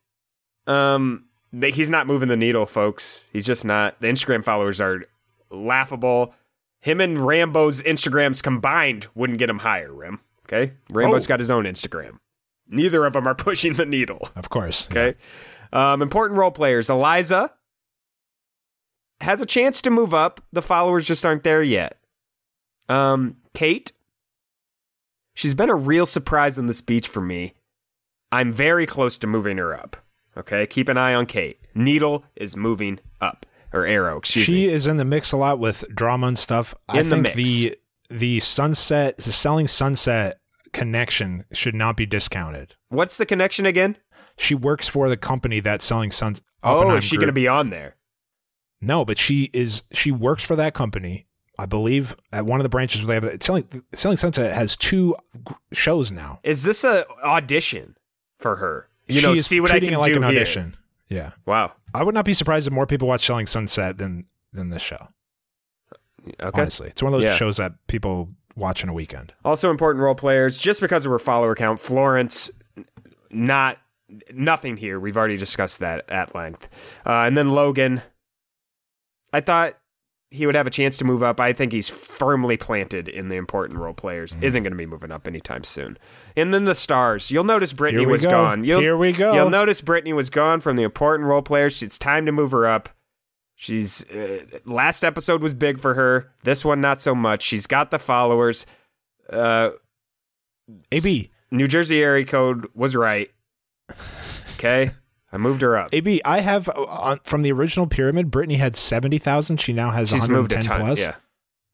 Um, they, he's not moving the needle, folks. He's just not. The Instagram followers are laughable. Him and Rambo's Instagrams combined wouldn't get him higher. Rim. Okay. Rambo's Oh. got his own Instagram. Neither of them are pushing the needle. Of course. Okay. Um, important role players. Eliza has a chance to move up. The followers just aren't there yet. Um, Kate. She's been a real surprise on this beach for me. I'm very close to moving her up. Okay. Keep an eye on Kate. Needle is moving up. Or arrow, excuse she me. She is in the mix a lot with drama and stuff. I In the think mix. the the sunset, the selling sunset connection should not be discounted. What's the connection again? She works for the company that's selling sun. Oh, is she going to be on there? No, but she is. She works for that company. I believe at one of the branches where they have selling. Selling Sunset has two shows now. Is this a audition for her? You she know, see what I can it like do an here. Yeah, Wow. I would not be surprised if more people watch Selling Sunset than than this show. Okay. Honestly, it's one of those Yeah. shows that people watch in a weekend. Also important role players, just because of her follower count. Florence, not nothing here. We've already discussed that at length. Uh, and then Logan, I thought he would have a chance to move up. I think he's firmly planted in the important role players. Mm-hmm. Isn't going to be moving up anytime soon. And then the stars. You'll notice Brittany was go. gone. You'll, Here we go. You'll notice Brittany was gone from the important role players. It's time to move her up. She's uh, last episode was big for her. This one not so much. She's got the followers. Uh, AB, New Jersey area code was right. Okay, I moved her up. AB, I have uh, on, from the original pyramid. Brittany had seventy thousand. She now has She's moved a ton. plus. Yeah,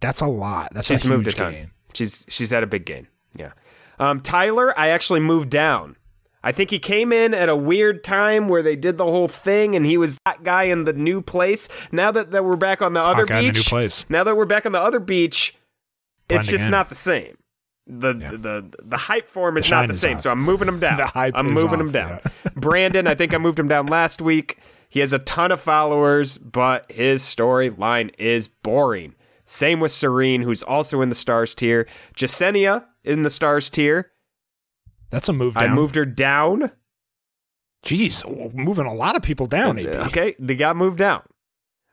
That's a lot. That's she's a moved a ton. gain. She's she's had a big gain. Yeah. Um, Tyler, I actually moved down. I think he came in at a weird time where they did the whole thing, and he was that guy in the new place. Now that, that we're back on the other the beach, new place. now that we're back on the other beach, it's just in. not the same. The, Yeah. the the hype form is The not the same, so I'm moving him down. The hype I'm moving off, him down. yeah. Brandon, I think I moved him down last week. He has a ton of followers, but his storyline is boring. Same with Serene, who's also in the stars tier. Jessenia in the stars tier. That's a move down. I moved her down. Jeez, moving a lot of people down. AB. Okay, they got moved down.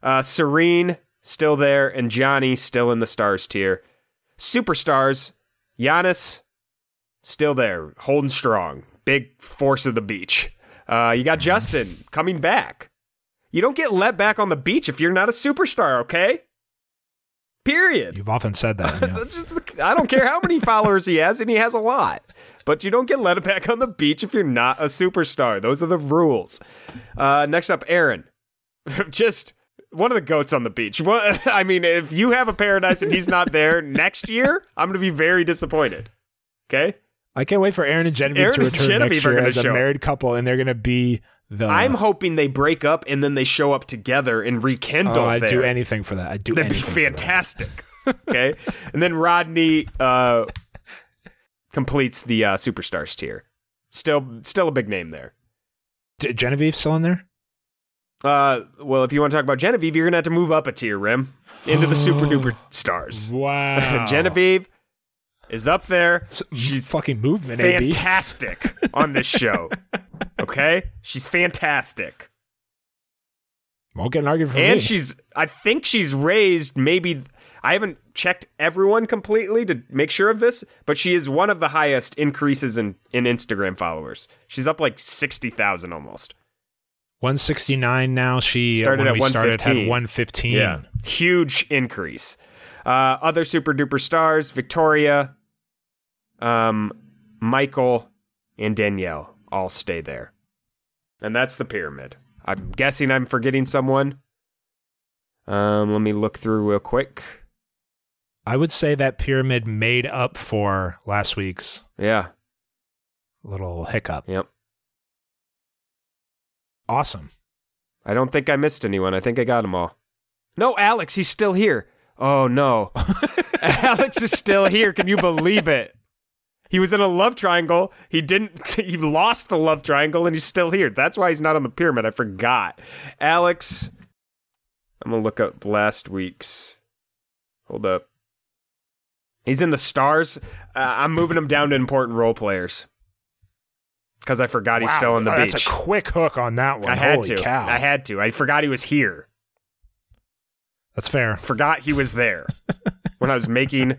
Uh, Serene still there, and Johnny still in the stars tier. Superstars, Giannis still there, holding strong, big force of the beach. Uh, you got Justin coming back. You don't get let back on the beach if you're not a superstar, okay? Period. You've often said that. yeah. That's just- I don't care how many followers he has, and he has a lot. But you don't get let back on the beach if you're not a superstar. Those are the rules. Uh, next up, Aaron. just one of the goats on the beach. What, I mean, if you have a paradise and he's not there next year, I'm going to be very disappointed. Okay? I can't wait for Aaron and Genevieve Aaron to return Genevieve next year as a show married couple, and they're going to be the. I'm hoping they break up and then they show up together and rekindle. Oh, I'd there. do anything for that. I'd do That'd be anything for that. fantastic. okay, and then Rodney uh, completes the uh, superstars tier. Still, still a big name there. D- Genevieve still in there? Uh, well, if you want to talk about Genevieve, you're gonna have to move up a tier, Rim, into the super duper stars. Wow. Genevieve is up there. She's fucking movement, AB. fantastic on this show. Okay, she's fantastic, Won't get an argument from and me. she's. I think she's raised maybe. I haven't checked everyone completely to make sure of this, but she is one of the highest increases in in Instagram followers. She's up like sixty thousand almost. 169 now. She Started when at we started had 115. 115. Yeah, huge increase. Uh, other super duper stars: Victoria, um, Michael, and Danielle all stay there, and that's the pyramid. I'm guessing I'm forgetting someone. Um, let me look through real quick. I would say that pyramid made up for last week's Yeah. little hiccup. Yep. Awesome. I don't think I missed anyone. I think I got them all. No, Alex, he's still here. Oh no. Alex is still here. Can you believe it? He was in a love triangle. He didn't he lost the love triangle and he's still here. That's why he's not on the pyramid. I forgot. Alex I'm going to look up last week's. Hold up. He's in the stars. Uh, I'm moving him down to important role players. Cuz I forgot he's Wow, still on the oh, beach. That's a quick hook on that one. I had Holy to. cow. I had to. I forgot he was here. That's fair. Forgot he was there when I was making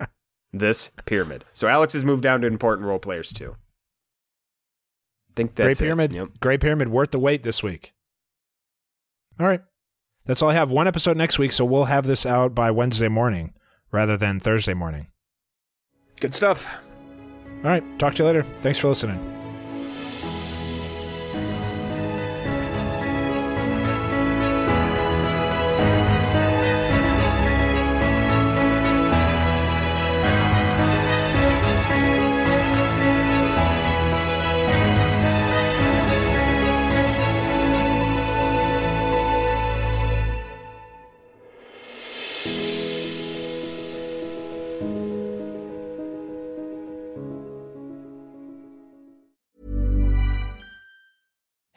this pyramid. So Alex has moved down to important role players too. think Great that's it. pyramid. Yep. Great pyramid worth the wait this week. All right. That's all I have. One episode next week, so we'll have this out by Wednesday morning rather than Thursday morning. Good stuff. All right. Talk to you later. Thanks for listening.